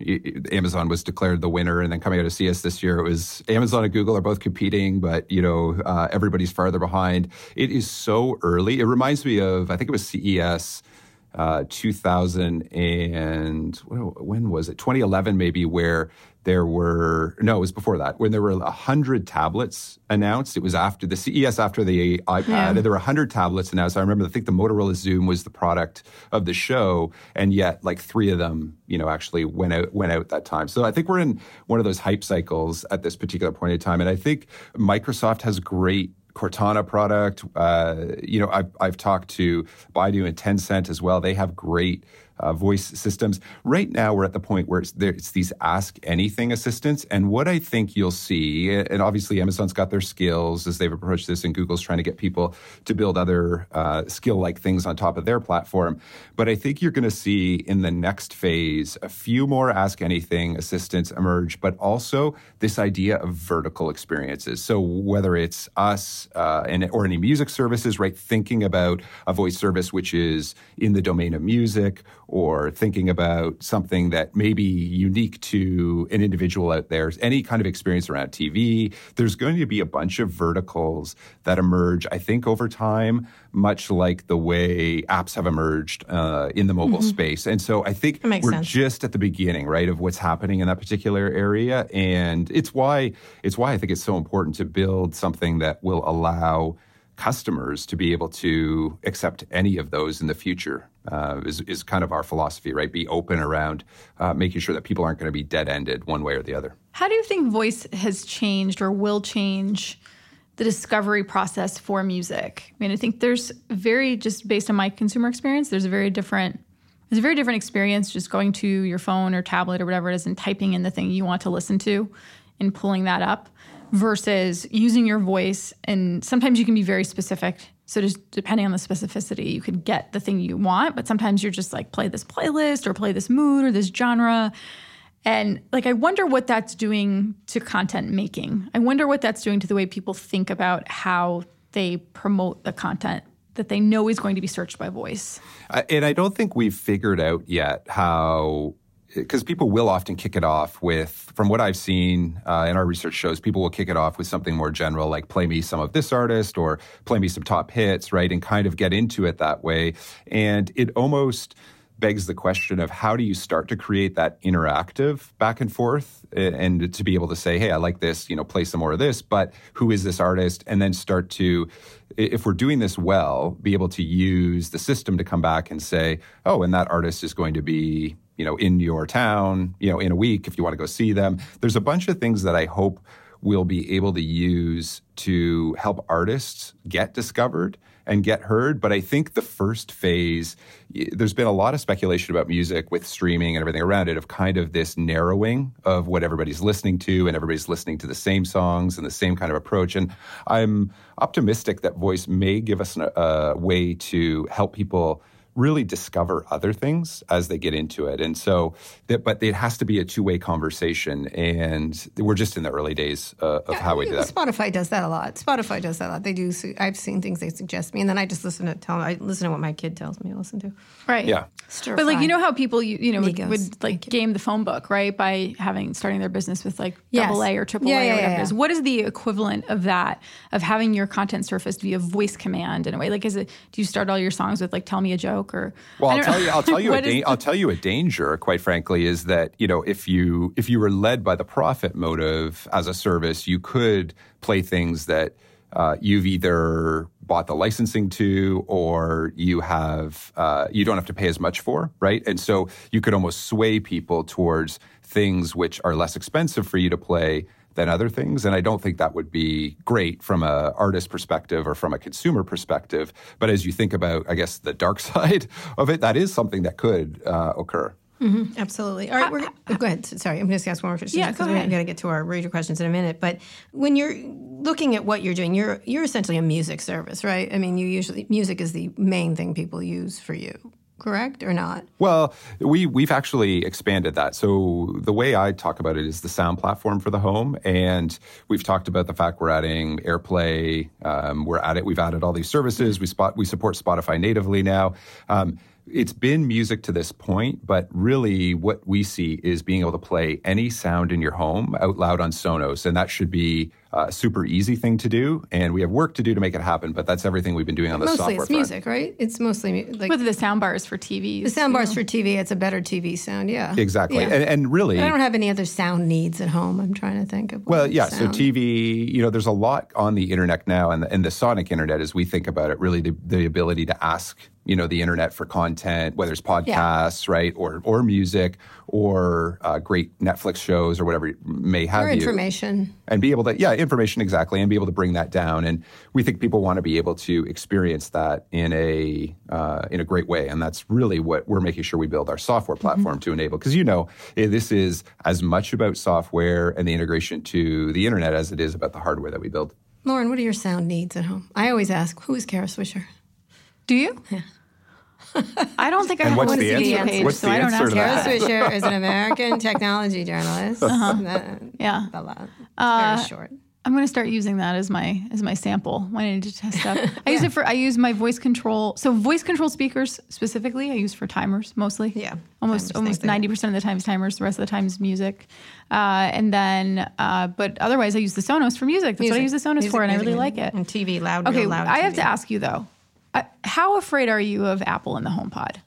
[SPEAKER 4] Amazon was declared the winner, and then coming out of CES this year, it was Amazon and Google are both competing, but you know uh, everybody's farther behind. It is so early. It reminds me of I think it was CES. Uh, 2000 and when was it 2011 maybe where there were no, it was before that when there were a hundred tablets announced. It was after the CES, after the iPad, yeah. there were a hundred tablets announced. I remember, I think the Motorola Xoom was the product of the show, and yet like three of them, you know, actually went out went out that time. So I think we're in one of those hype cycles at this particular point in time, and I think Microsoft has great Cortana product. Uh, you know, I've, I've talked to Baidu and Tencent as well. They have great uh, voice systems. Right now, we're at the point where it's, there, it's these ask anything assistants. And what I think you'll see, and obviously Amazon's got their skills as they've approached this, and Google's trying to get people to build other uh, skill like things on top of their platform. But I think you're going to see in the next phase a few more ask anything assistants emerge, but also this idea of vertical experiences. So whether it's us uh, and, or any music services, right, thinking about a voice service which is in the domain of music or thinking about something that may be unique to an individual out there, any kind of experience around TV. There's going to be a bunch of verticals that emerge, I think, over time much like the way apps have emerged uh, in the mobile
[SPEAKER 2] Mm-hmm.
[SPEAKER 4] space. And so I think we're
[SPEAKER 2] sense.
[SPEAKER 4] just at the beginning, right, of what's happening in that particular area. And it's why it's why I think it's so important to build something that will allow customers to be able to accept any of those in the future. Uh, is is kind of our philosophy, right? Be open around uh, making sure that people aren't going to be dead ended one way or the other.
[SPEAKER 3] How do you think voice has changed or will change the discovery process for music? I mean, I think there's very just based on my consumer experience, there's a very different there's a very different experience just going to your phone or tablet or whatever it is and typing in the thing you want to listen to and pulling that up versus using your voice and sometimes you can be very specific. So just depending on the specificity, you could get the thing you want, but sometimes you're just like play this playlist or play this mood or this genre. And like, I wonder what that's doing to content making. I wonder what that's doing to the way people think about how they promote the content that they know is going to be searched by voice.
[SPEAKER 4] Uh, and I don't think we've figured out yet how, because people will often kick it off with, from what I've seen uh, in our research shows, people will kick it off with something more general, like play me some of this artist or play me some top hits, right? And kind of get into it that way. And it almost begs the question of how do you start to create that interactive back and forth and to be able to say hey i like this you know play some more of this but who is this artist and then start to if we're doing this well be able to use the system to come back and say oh and that artist is going to be you know in your town you know in a week if you want to go see them there's a bunch of things that i hope we'll be able to use to help artists get discovered and get heard. But I think the first phase, there's been a lot of speculation about music with streaming and everything around it of kind of this narrowing of what everybody's listening to, and everybody's listening to the same songs and the same kind of approach. And I'm optimistic that voice may give us an- a way to help people really discover other things as they get into it. And so, that, but it has to be a two way conversation. And we're just in the early days uh, of how we do that.
[SPEAKER 2] Spotify does that a lot. Spotify does that a lot. They do. su- I've seen things they suggest me, and then I just listen to tell. I listen to what my kid tells me to listen to.
[SPEAKER 3] Right.
[SPEAKER 4] Yeah.
[SPEAKER 2] Stir
[SPEAKER 3] But like you know how people you, you know would, would like game the phone book right by having starting their business with like
[SPEAKER 2] Yes.
[SPEAKER 3] double A or triple
[SPEAKER 2] Yeah,
[SPEAKER 3] A
[SPEAKER 2] yeah,
[SPEAKER 3] or whatever
[SPEAKER 2] yeah,
[SPEAKER 3] it is. What is the equivalent of that of having your content surfaced via voice command in a way? Like is it do you start all your songs with like tell me a joke or
[SPEAKER 4] Well, I'll tell you. I'll tell you. a da- I'll tell you a danger. Quite frankly, is that you know if you if you were led by the profit motive as a service, you could play things that uh, you've either bought the licensing to or you have uh, you don't have to pay as much for, right? And so you could almost sway people towards things which are less expensive for you to play than other things. And I don't think that would be great from a artist perspective or from a consumer perspective. But as you think about, I guess, the dark side of it, that is something that could uh, occur.
[SPEAKER 2] Absolutely. All right, we're, oh, go ahead. Sorry, I'm going to ask one more question.
[SPEAKER 3] Yeah, go
[SPEAKER 2] because we're going to get to our reader questions in a minute. But when you're looking at what you're doing, you're you're essentially a music service, right? I mean, you usually music is the main thing people use for you, correct or not?
[SPEAKER 4] Well, we we've actually expanded that. So the way I talk about it is the sound platform for the home, and we've talked about the fact we're adding AirPlay. Um, we're at it. We've added all these services. We spot we support Spotify natively now. Um, it's been music to this point, but really what we see is being able to play any sound in your home out loud on Sonos. And that should be a super easy thing to do. And we have work to do to make it happen, but that's everything we've been doing on the
[SPEAKER 2] Mostly
[SPEAKER 4] software
[SPEAKER 2] it's
[SPEAKER 4] front.
[SPEAKER 2] music, right? It's mostly mu- like
[SPEAKER 3] with the sound bars for TVs.
[SPEAKER 2] the sound bars for TV. It's a better TV sound, yeah.
[SPEAKER 4] Exactly.
[SPEAKER 2] Yeah.
[SPEAKER 4] And, and really,
[SPEAKER 2] I don't have any other sound needs at home. I'm trying to think of.
[SPEAKER 4] Well,
[SPEAKER 2] what
[SPEAKER 4] yeah. So. TV, you know, there's a lot on the internet now, and the, and the sonic internet, as we think about it, really the, the ability to ask, you know, the internet for content, whether it's podcasts, right, or or music, or uh, great Netflix shows, or whatever it may have
[SPEAKER 2] or
[SPEAKER 4] you,
[SPEAKER 2] information.
[SPEAKER 4] and be able to, yeah, information exactly, and be able to bring that down. And we think people want to be able to experience that in a uh, in a great way, and that's really what we're making sure we build our software
[SPEAKER 2] Mm-hmm.
[SPEAKER 4] platform to enable. Because you know, eh, this is as much about software and the integration to the internet as it is about the hardware that we build.
[SPEAKER 2] Lauren, what are your sound needs at home? I always ask, who is Kara Swisher?
[SPEAKER 3] Do you? I don't think I
[SPEAKER 4] And
[SPEAKER 3] have
[SPEAKER 4] what's
[SPEAKER 3] one
[SPEAKER 4] the
[SPEAKER 2] answer?
[SPEAKER 3] page,
[SPEAKER 4] What's
[SPEAKER 3] so
[SPEAKER 4] the
[SPEAKER 3] I don't
[SPEAKER 4] answer
[SPEAKER 3] ask
[SPEAKER 4] to
[SPEAKER 2] Kara
[SPEAKER 4] that?
[SPEAKER 2] Swisher is an American technology journalist. That-
[SPEAKER 3] Yeah.
[SPEAKER 2] a lot. It's
[SPEAKER 3] Uh,
[SPEAKER 2] very short.
[SPEAKER 3] I'm going to start using that as my as my sample when I need to test out. I use it for I use my voice control. So voice control speakers specifically, I use for timers mostly.
[SPEAKER 2] Yeah,
[SPEAKER 3] almost
[SPEAKER 2] timers,
[SPEAKER 3] almost
[SPEAKER 2] same
[SPEAKER 3] ninety percent of the time is timers. The rest of the time is music, uh, and then uh, but otherwise I use the Sonos for music. That's what I use
[SPEAKER 2] Music.
[SPEAKER 3] the Sonos
[SPEAKER 2] Music,
[SPEAKER 3] for, and I
[SPEAKER 2] music,
[SPEAKER 3] really
[SPEAKER 2] music.
[SPEAKER 3] like it.
[SPEAKER 2] And TV, loud,
[SPEAKER 3] Okay,
[SPEAKER 2] real loud
[SPEAKER 3] I have
[SPEAKER 2] TV.
[SPEAKER 3] to ask you though. Uh, how afraid are you of Apple and the HomePod?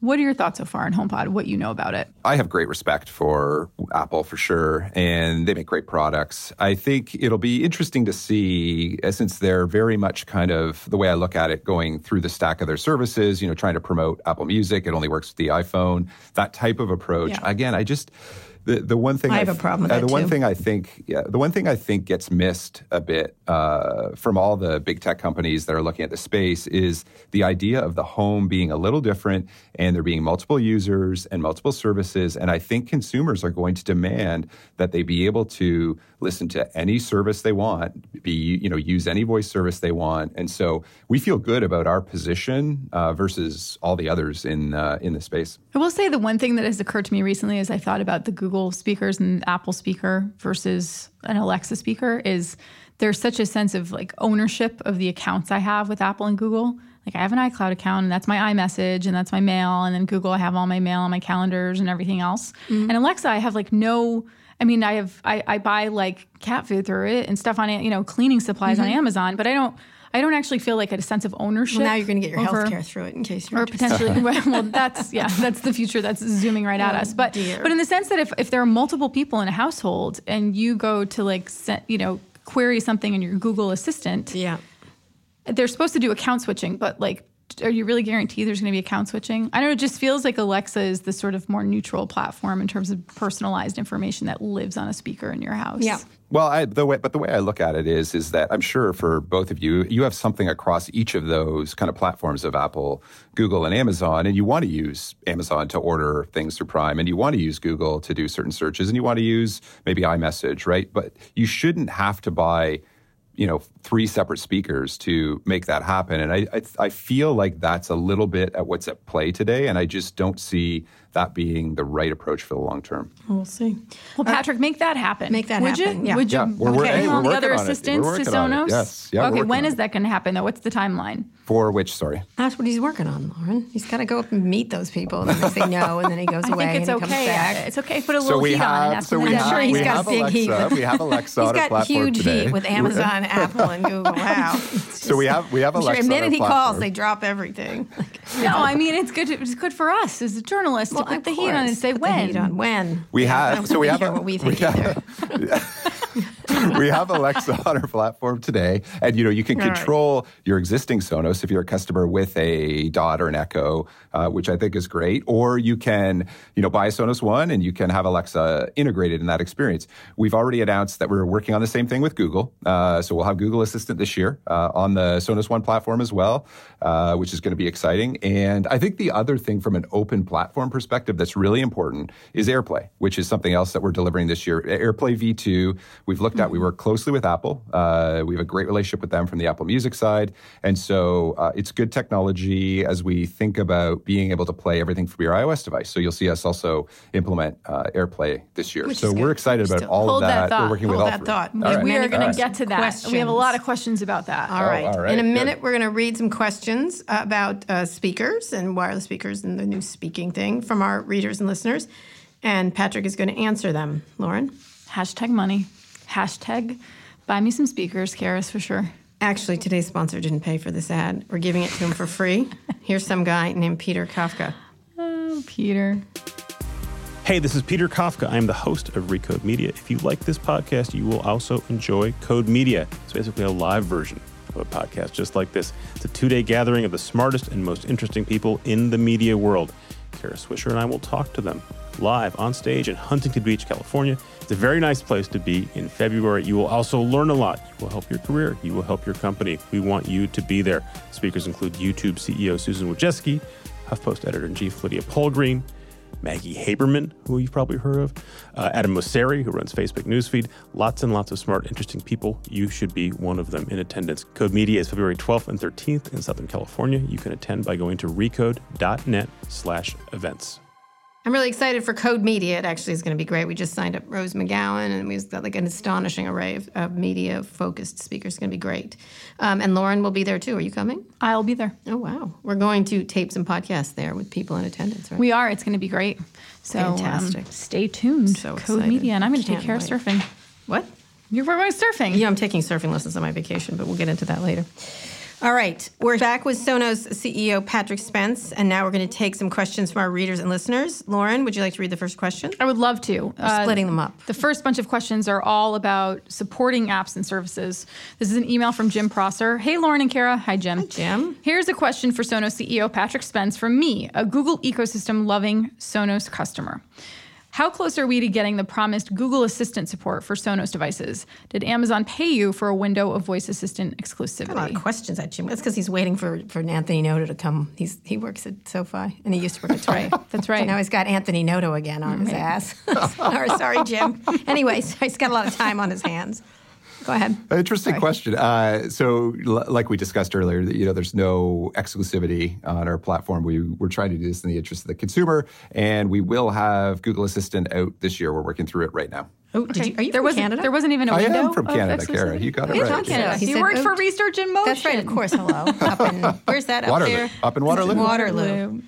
[SPEAKER 3] What are your thoughts so far on HomePod? What you know about it?
[SPEAKER 4] I have great respect for Apple for sure, and they make great products. I think it'll be interesting to see, uh, since they're very much kind of the way I look at it, going through the stack of their services, you know, trying to promote Apple Music. It only works with the iPhone, that type of approach.
[SPEAKER 2] Yeah.
[SPEAKER 4] Again, I just. The, the one thing
[SPEAKER 2] I have a problem with
[SPEAKER 4] uh,
[SPEAKER 2] that
[SPEAKER 4] the one thing I think yeah, the one thing I think gets missed a bit uh, from all the big tech companies that are looking at the space is the idea of the home being a little different and there being multiple users and multiple services. And I think consumers are going to demand that they be able to listen to any service they want, be you know use any voice service they want. And so we feel good about our position uh, versus all the others in uh, in the space.
[SPEAKER 3] I will say the one thing that has occurred to me recently as I thought about the Google speakers and Apple speaker versus an Alexa speaker is there's such a sense of like ownership of the accounts I have with Apple and Google. Like I have an iCloud account and that's my iMessage and that's my mail. And then Google, I have all my mail and my calendars and everything else. Mm-hmm. And Alexa, I have like no, I mean, I have, I, I buy like cat food through it and stuff on it, you know, cleaning supplies on mm-hmm. Amazon, but I don't, I don't actually feel like a sense of ownership.
[SPEAKER 2] Well, now you're going to get your
[SPEAKER 3] over-
[SPEAKER 2] health care through it in case you're
[SPEAKER 3] or
[SPEAKER 2] interested.
[SPEAKER 3] potentially well, that's yeah that's the future that's zooming right at oh, us but
[SPEAKER 2] dear.
[SPEAKER 3] but in the sense that if, if there are multiple people in a household and you go to like you know query something in your google assistant
[SPEAKER 2] Yeah.
[SPEAKER 3] they're supposed to do account switching but like are you really guaranteed there's going to be account switching i don't know it just feels like alexa is the sort of more neutral platform in terms of personalized information that lives on a speaker in your house
[SPEAKER 2] Yeah.
[SPEAKER 4] Well, I, the way, but the way I look at it is, is that I'm sure for both of you, you have something across each of those kind of platforms of Apple, Google, and Amazon, and you want to use Amazon to order things through Prime, and you want to use Google to do certain searches, and you want to use maybe iMessage, right? But you shouldn't have to buy, you know, three separate speakers to make that happen. And I, I, I feel like that's a little bit at what's at play today, and I just don't see that being the right approach for the long term.
[SPEAKER 2] We'll see.
[SPEAKER 3] well patrick make that happen
[SPEAKER 2] Make that happen.
[SPEAKER 3] would
[SPEAKER 2] happen,
[SPEAKER 3] you
[SPEAKER 2] yeah.
[SPEAKER 3] would you
[SPEAKER 4] Yeah, we're- we're-
[SPEAKER 3] bring
[SPEAKER 4] hey, we're
[SPEAKER 3] the other
[SPEAKER 4] working on it. We're
[SPEAKER 3] assistants to
[SPEAKER 4] working on it.
[SPEAKER 3] sonos
[SPEAKER 4] Yes. Yeah,
[SPEAKER 3] okay
[SPEAKER 4] working
[SPEAKER 3] when
[SPEAKER 4] on
[SPEAKER 3] is
[SPEAKER 4] it.
[SPEAKER 3] that going to happen though what's the timeline
[SPEAKER 4] For which, sorry?
[SPEAKER 2] That's what he's working on, Lauren. He's got to go up and meet those people, and then they say no, and then he goes
[SPEAKER 3] I
[SPEAKER 2] away
[SPEAKER 3] think it's
[SPEAKER 2] and he
[SPEAKER 3] okay.
[SPEAKER 2] comes back.
[SPEAKER 3] It's okay. Put a little heat on and
[SPEAKER 4] so we
[SPEAKER 3] to
[SPEAKER 2] I'm
[SPEAKER 4] have,
[SPEAKER 2] sure he's
[SPEAKER 4] we
[SPEAKER 2] got
[SPEAKER 4] have
[SPEAKER 2] big heat
[SPEAKER 4] Alexa.
[SPEAKER 2] with-
[SPEAKER 4] We have Alexa
[SPEAKER 2] He's
[SPEAKER 4] on our
[SPEAKER 2] got
[SPEAKER 4] platform
[SPEAKER 2] huge
[SPEAKER 4] today.
[SPEAKER 2] heat with Amazon, Apple, and Google. Wow.
[SPEAKER 4] So we have we have
[SPEAKER 2] I'm sure
[SPEAKER 4] Alexa
[SPEAKER 2] the
[SPEAKER 4] on
[SPEAKER 2] minute he calls, they drop everything.
[SPEAKER 3] No, I mean it's good. It's good for us as a journalist to put
[SPEAKER 2] of
[SPEAKER 3] the heat on and say
[SPEAKER 2] put the
[SPEAKER 3] when.
[SPEAKER 2] heat on. When
[SPEAKER 4] We
[SPEAKER 2] Yeah,
[SPEAKER 4] have so we have a-
[SPEAKER 2] what we
[SPEAKER 4] we have- we have Alexa on our platform today, and you know you can
[SPEAKER 2] All right.
[SPEAKER 4] control your existing Sonos if you're a customer with a Dot or an Echo, uh, which I think is great. Or you can you know buy a Sonos One and you can have Alexa integrated in that experience. We've already announced that we're working on the same thing with Google, uh, so we'll have Google Assistant this year uh, on the Sonos One platform as well, uh, which is going to be exciting. And I think the other thing from an open platform perspective that's really important is AirPlay, which is something else that we're delivering this year. AirPlay V2, we've looked at. We work closely with Apple. Uh, we have a great relationship with them from the Apple Music side, and so uh, it's good technology as we think about being able to play everything from your iOS device. So you'll see us also implement uh, AirPlay this year.
[SPEAKER 2] Which
[SPEAKER 4] so we're excited about all
[SPEAKER 3] Hold
[SPEAKER 4] of
[SPEAKER 3] that
[SPEAKER 4] that. We're working with
[SPEAKER 2] Hold
[SPEAKER 4] all
[SPEAKER 2] that
[SPEAKER 4] three.
[SPEAKER 2] thought.
[SPEAKER 4] All
[SPEAKER 2] We-
[SPEAKER 3] are
[SPEAKER 2] Many
[SPEAKER 3] going to get to that. We have a lot of questions about that.
[SPEAKER 2] All right.
[SPEAKER 4] all right,
[SPEAKER 2] In a
[SPEAKER 4] good.
[SPEAKER 2] minute, we're going to read some questions about uh, speakers and wireless speakers and the new speaking thing from our readers and listeners. And Patrick is going to answer them. Lauren?
[SPEAKER 3] Hashtag money. Hashtag buy me some speakers, Karis, for sure.
[SPEAKER 2] Actually, today's sponsor didn't pay for this ad. We're giving it to him for free. Here's some guy named Peter Kafka.
[SPEAKER 3] Oh, Peter.
[SPEAKER 1] Hey, this is Peter Kafka. I'm the host of Recode Media. If you like this podcast, you will also enjoy Code Media. It's basically a live version of a podcast just like this. It's a two day gathering of the smartest and most interesting people in the media world. Kara Swisher and I will talk to them live on stage in Huntington Beach, California. It's a very nice place to be in February. You will also learn a lot. You will help your career. You will help your company. We want you to be there. Speakers include YouTube CEO Susan Wojcicki, HuffPost editor in chief Lydia Polgreen, Maggie Haberman, who you've probably heard of, uh, Adam Mosseri, who runs Facebook Newsfeed. Lots and lots of smart, interesting people. You should be one of them in attendance. Code Media is February 12th and 13th in Southern California. You can attend by going to recode.net slash events.
[SPEAKER 2] I'm really excited for Code Media. It actually is going to be great. We just signed up Rose McGowan, and we've got like an astonishing array of, of media-focused speakers. It's going to be great. Um, and Lauren will be there too. Are you coming?
[SPEAKER 3] I'll be there.
[SPEAKER 2] Oh wow, we're going to tape some podcasts there with people in attendance. Right?
[SPEAKER 3] We are. It's going to be great. So um,
[SPEAKER 2] Fantastic.
[SPEAKER 3] stay tuned.
[SPEAKER 2] So
[SPEAKER 3] Code
[SPEAKER 2] excited.
[SPEAKER 3] Media, and I'm going to take care
[SPEAKER 2] wait.
[SPEAKER 3] of surfing.
[SPEAKER 2] what?
[SPEAKER 3] You're going surfing.
[SPEAKER 2] Yeah, I'm taking surfing lessons on my vacation, but we'll get into that later. All right, we're back with Sonos CEO Patrick Spence, and now we're going to take some questions from our readers and listeners. Lauren, would you like to read the first question?
[SPEAKER 3] I would love to.
[SPEAKER 2] We're uh, splitting them up.
[SPEAKER 3] The first bunch of questions are all about supporting apps and services. This is an email from Jim Prosser. Hey, Lauren and Kara. Hi, Jim. Hi,
[SPEAKER 2] Jim.
[SPEAKER 3] Here's a question for Sonos CEO Patrick Spence from me, a Google ecosystem loving Sonos customer. How close are we to getting the promised Google Assistant support for Sonos devices? Did Amazon pay you for a window of voice assistant exclusivity?
[SPEAKER 2] A lot of questions at Jim. That's because he's waiting for, for Anthony Noto to come. He's he works at SoFi and he used to work at Toy.
[SPEAKER 3] That's right.
[SPEAKER 2] So now he's got Anthony Noto again on his ass. sorry, sorry, Jim. Anyway, so he's got a lot of time on his hands. Go ahead.
[SPEAKER 4] Interesting
[SPEAKER 2] Sorry.
[SPEAKER 4] question. Uh, so, l- like we discussed earlier, you know, there's no exclusivity on our platform. We we're trying to do this in the interest of the consumer, and we will have Google Assistant out this year. We're working through it right now.
[SPEAKER 2] Oh, did you, are you
[SPEAKER 3] there
[SPEAKER 2] from
[SPEAKER 3] wasn't,
[SPEAKER 2] Canada?
[SPEAKER 3] There wasn't even a
[SPEAKER 4] I
[SPEAKER 3] window.
[SPEAKER 4] I am from Canada, Kara. You got it
[SPEAKER 3] You're
[SPEAKER 4] right.
[SPEAKER 3] from Canada.
[SPEAKER 2] He
[SPEAKER 3] you
[SPEAKER 2] said
[SPEAKER 3] worked for Research in Motion.
[SPEAKER 2] That's right, of course. Hello. Up in, where's that up
[SPEAKER 4] Waterloo.
[SPEAKER 2] there?
[SPEAKER 4] Up in Waterloo?
[SPEAKER 2] Waterloo.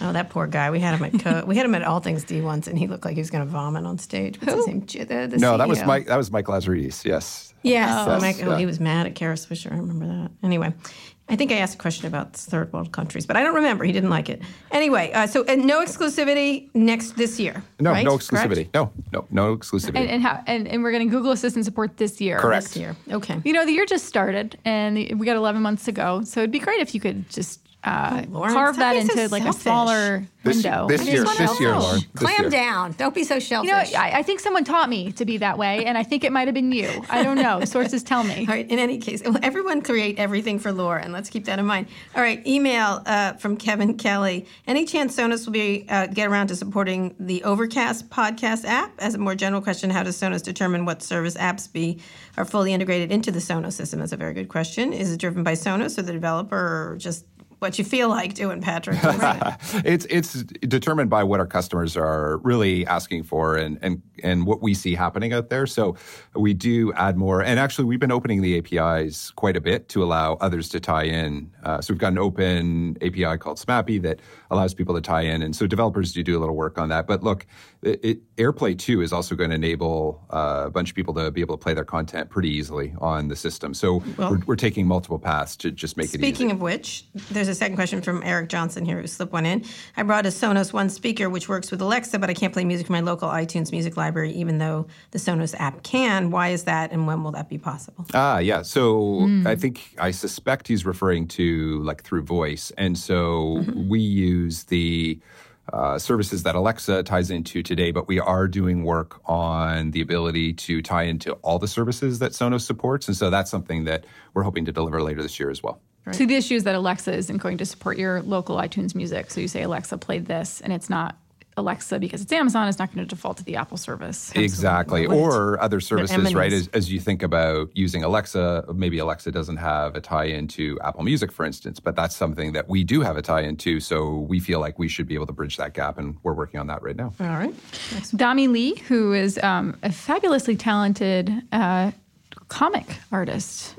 [SPEAKER 2] Oh, that poor guy. We had him at Co- we had him at All Things D once, and he looked like he was going to vomit on stage. What's his name? The, the
[SPEAKER 4] No, that was Mike. That was Mike Lazaridis. Yes.
[SPEAKER 2] Yes.
[SPEAKER 4] Oh.
[SPEAKER 2] Oh, Mike- oh,
[SPEAKER 4] yeah.
[SPEAKER 2] he was mad at Kara Swisher. I remember that. Anyway, I think I asked a question about third world countries, but I don't remember. He didn't like it. Anyway, uh, so uh, no exclusivity next this year.
[SPEAKER 4] No,
[SPEAKER 2] right?
[SPEAKER 4] no
[SPEAKER 2] Correct?
[SPEAKER 4] exclusivity. No, no, no exclusivity.
[SPEAKER 3] And, and, how, and, and we're getting Google Assistant support this year.
[SPEAKER 4] Correct.
[SPEAKER 2] This year. Okay.
[SPEAKER 3] You know, the year just started, and the, we got 11 months to go. So it'd be great if you could just uh,
[SPEAKER 2] Lauren,
[SPEAKER 3] carve
[SPEAKER 2] stop
[SPEAKER 3] that
[SPEAKER 2] being so
[SPEAKER 3] into like a smaller
[SPEAKER 4] This-
[SPEAKER 3] window.
[SPEAKER 4] this
[SPEAKER 3] I
[SPEAKER 4] year-
[SPEAKER 3] just
[SPEAKER 4] this
[SPEAKER 3] wanna
[SPEAKER 4] year,
[SPEAKER 3] know.
[SPEAKER 4] Lauren. this
[SPEAKER 2] Clam
[SPEAKER 4] year.
[SPEAKER 2] down. Don't be so selfish.
[SPEAKER 3] You know, I, I think someone taught me to be that way, and I think it might have been you. I don't know. Sources tell me.
[SPEAKER 2] All right. In any case, well, everyone create everything for Laura, and let's keep that in mind. All right. Email uh, from Kevin Kelly. Any chance Sonos will be uh, get around to supporting the Overcast podcast app? As a more general question, how does Sonos determine what service apps be are fully integrated into the Sonos system? That's a very good question. Is it driven by Sonos or the developer, or just what you feel like doing, Patrick?
[SPEAKER 4] it's it's determined by what our customers are really asking for and and and what we see happening out there. So we do add more, and actually we've been opening the APIs quite a bit to allow others to tie in. Uh, so we've got an open API called SMAPI that allows people to tie in, and so developers do do a little work on that. But look, it, it, AirPlay two is also going to enable uh, a bunch of people to be able to play their content pretty easily on the system. So we're, we're taking multiple paths to just make it easy.
[SPEAKER 2] Speaking of which, there's a second question from Eric Johnson here who slipped one in. I brought a Sonos One speaker which works with Alexa, but I can't play music from my local iTunes music library, even though the Sonos app can. Why is that, and when will that be possible?
[SPEAKER 4] Ah, yeah. So I think I suspect he's referring to like through voice, and so we use the uh, services that Alexa ties into today, but we are doing work on the ability to tie into all the services that Sonos supports, and so that's something that we're hoping to deliver later this year as well.
[SPEAKER 3] So the issue is that Alexa isn't going to support your local iTunes music. So you say Alexa played this, and it's not Alexa because it's Amazon. It's not going to default to the Apple service.
[SPEAKER 4] Exactly. Or other services, right? As, as you think about using Alexa, maybe Alexa doesn't have a tie in to Apple Music, for instance, but that's something that we do have a tie in to. So we feel like we should be able to bridge that gap, and we're working on that right now.
[SPEAKER 2] All right.
[SPEAKER 3] Dami Lee, who is um, a fabulously talented uh, comic artist,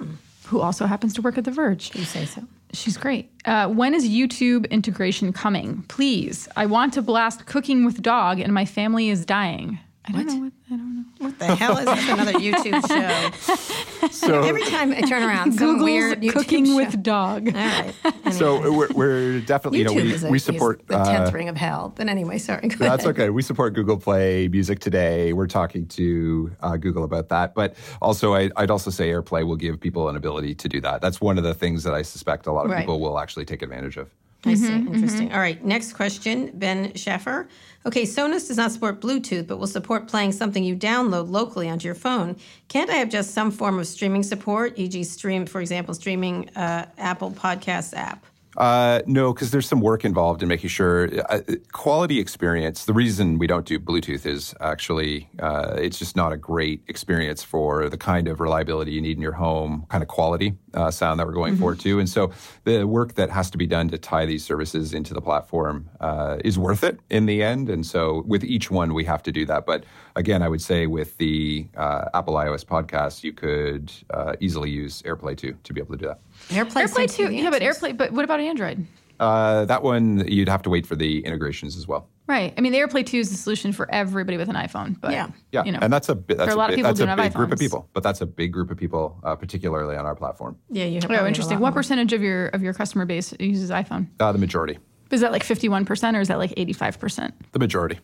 [SPEAKER 3] who also happens to work at The Verge.
[SPEAKER 2] You say so.
[SPEAKER 3] She's great. Uh, when is YouTube integration coming? Please. I want to blast Cooking with Dog, and my family is dying. I don't know. What, I don't know.
[SPEAKER 2] What the hell is this? Another YouTube show?
[SPEAKER 4] So,
[SPEAKER 2] Every time I turn around, some
[SPEAKER 3] Google's
[SPEAKER 2] weird YouTube
[SPEAKER 3] Cooking
[SPEAKER 2] show.
[SPEAKER 3] with Dog.
[SPEAKER 2] All right.
[SPEAKER 4] so we're, we're definitely,
[SPEAKER 2] YouTube
[SPEAKER 4] you know, we,
[SPEAKER 2] a,
[SPEAKER 4] we support.
[SPEAKER 2] the
[SPEAKER 4] uh,
[SPEAKER 2] tenth ring of hell. But anyway, sorry. Go
[SPEAKER 4] That's
[SPEAKER 2] ahead.
[SPEAKER 4] okay. We support Google Play Music today. We're talking to uh, Google about that. But also, I, I'd also say AirPlay will give people an ability to do that. That's one of the things that I suspect a lot of
[SPEAKER 2] Right.
[SPEAKER 4] people will actually take advantage of.
[SPEAKER 2] I see. Interesting. All right. Next question, Ben Schaffer. Okay, Sonos does not support Bluetooth, but will support playing something you download locally onto your phone. Can't I have just some form of streaming support, e.g., stream, for example, streaming uh, Apple Podcasts app?
[SPEAKER 4] Uh, no, because there's some work involved in making sure uh, quality experience. The reason we don't do Bluetooth is actually uh, it's just not a great experience for the kind of reliability you need in your home, kind of quality uh, sound that we're going for too. And so the work that has to be done to tie these services into the platform uh, is worth it in the end. And so with each one, we have to do that. But again, I would say with the uh, Apple iOS podcast, you could uh, easily use AirPlay 2 to be able to do that.
[SPEAKER 2] AirPlay,
[SPEAKER 3] AirPlay
[SPEAKER 2] seems
[SPEAKER 3] too.
[SPEAKER 2] be the
[SPEAKER 3] Yeah, but. AirPlay. But what about Android?
[SPEAKER 4] Uh, that one you'd have to wait for the integrations as well.
[SPEAKER 3] Right. I mean, the AirPlay 2 is the solution for everybody with an iPhone. But,
[SPEAKER 2] Yeah.
[SPEAKER 4] Yeah,
[SPEAKER 3] you know,
[SPEAKER 4] and that's a bi- that's
[SPEAKER 3] a lot of
[SPEAKER 4] big,
[SPEAKER 3] people
[SPEAKER 4] that's a
[SPEAKER 3] don't have
[SPEAKER 4] big group of people, but that's a big group of people, uh, particularly on our platform.
[SPEAKER 2] Yeah, you have.
[SPEAKER 3] Oh, interesting. What percentage of your of your customer base uses iPhone?
[SPEAKER 4] Uh, the majority,
[SPEAKER 3] Is that like 51% or is that like 85%?
[SPEAKER 4] the majority.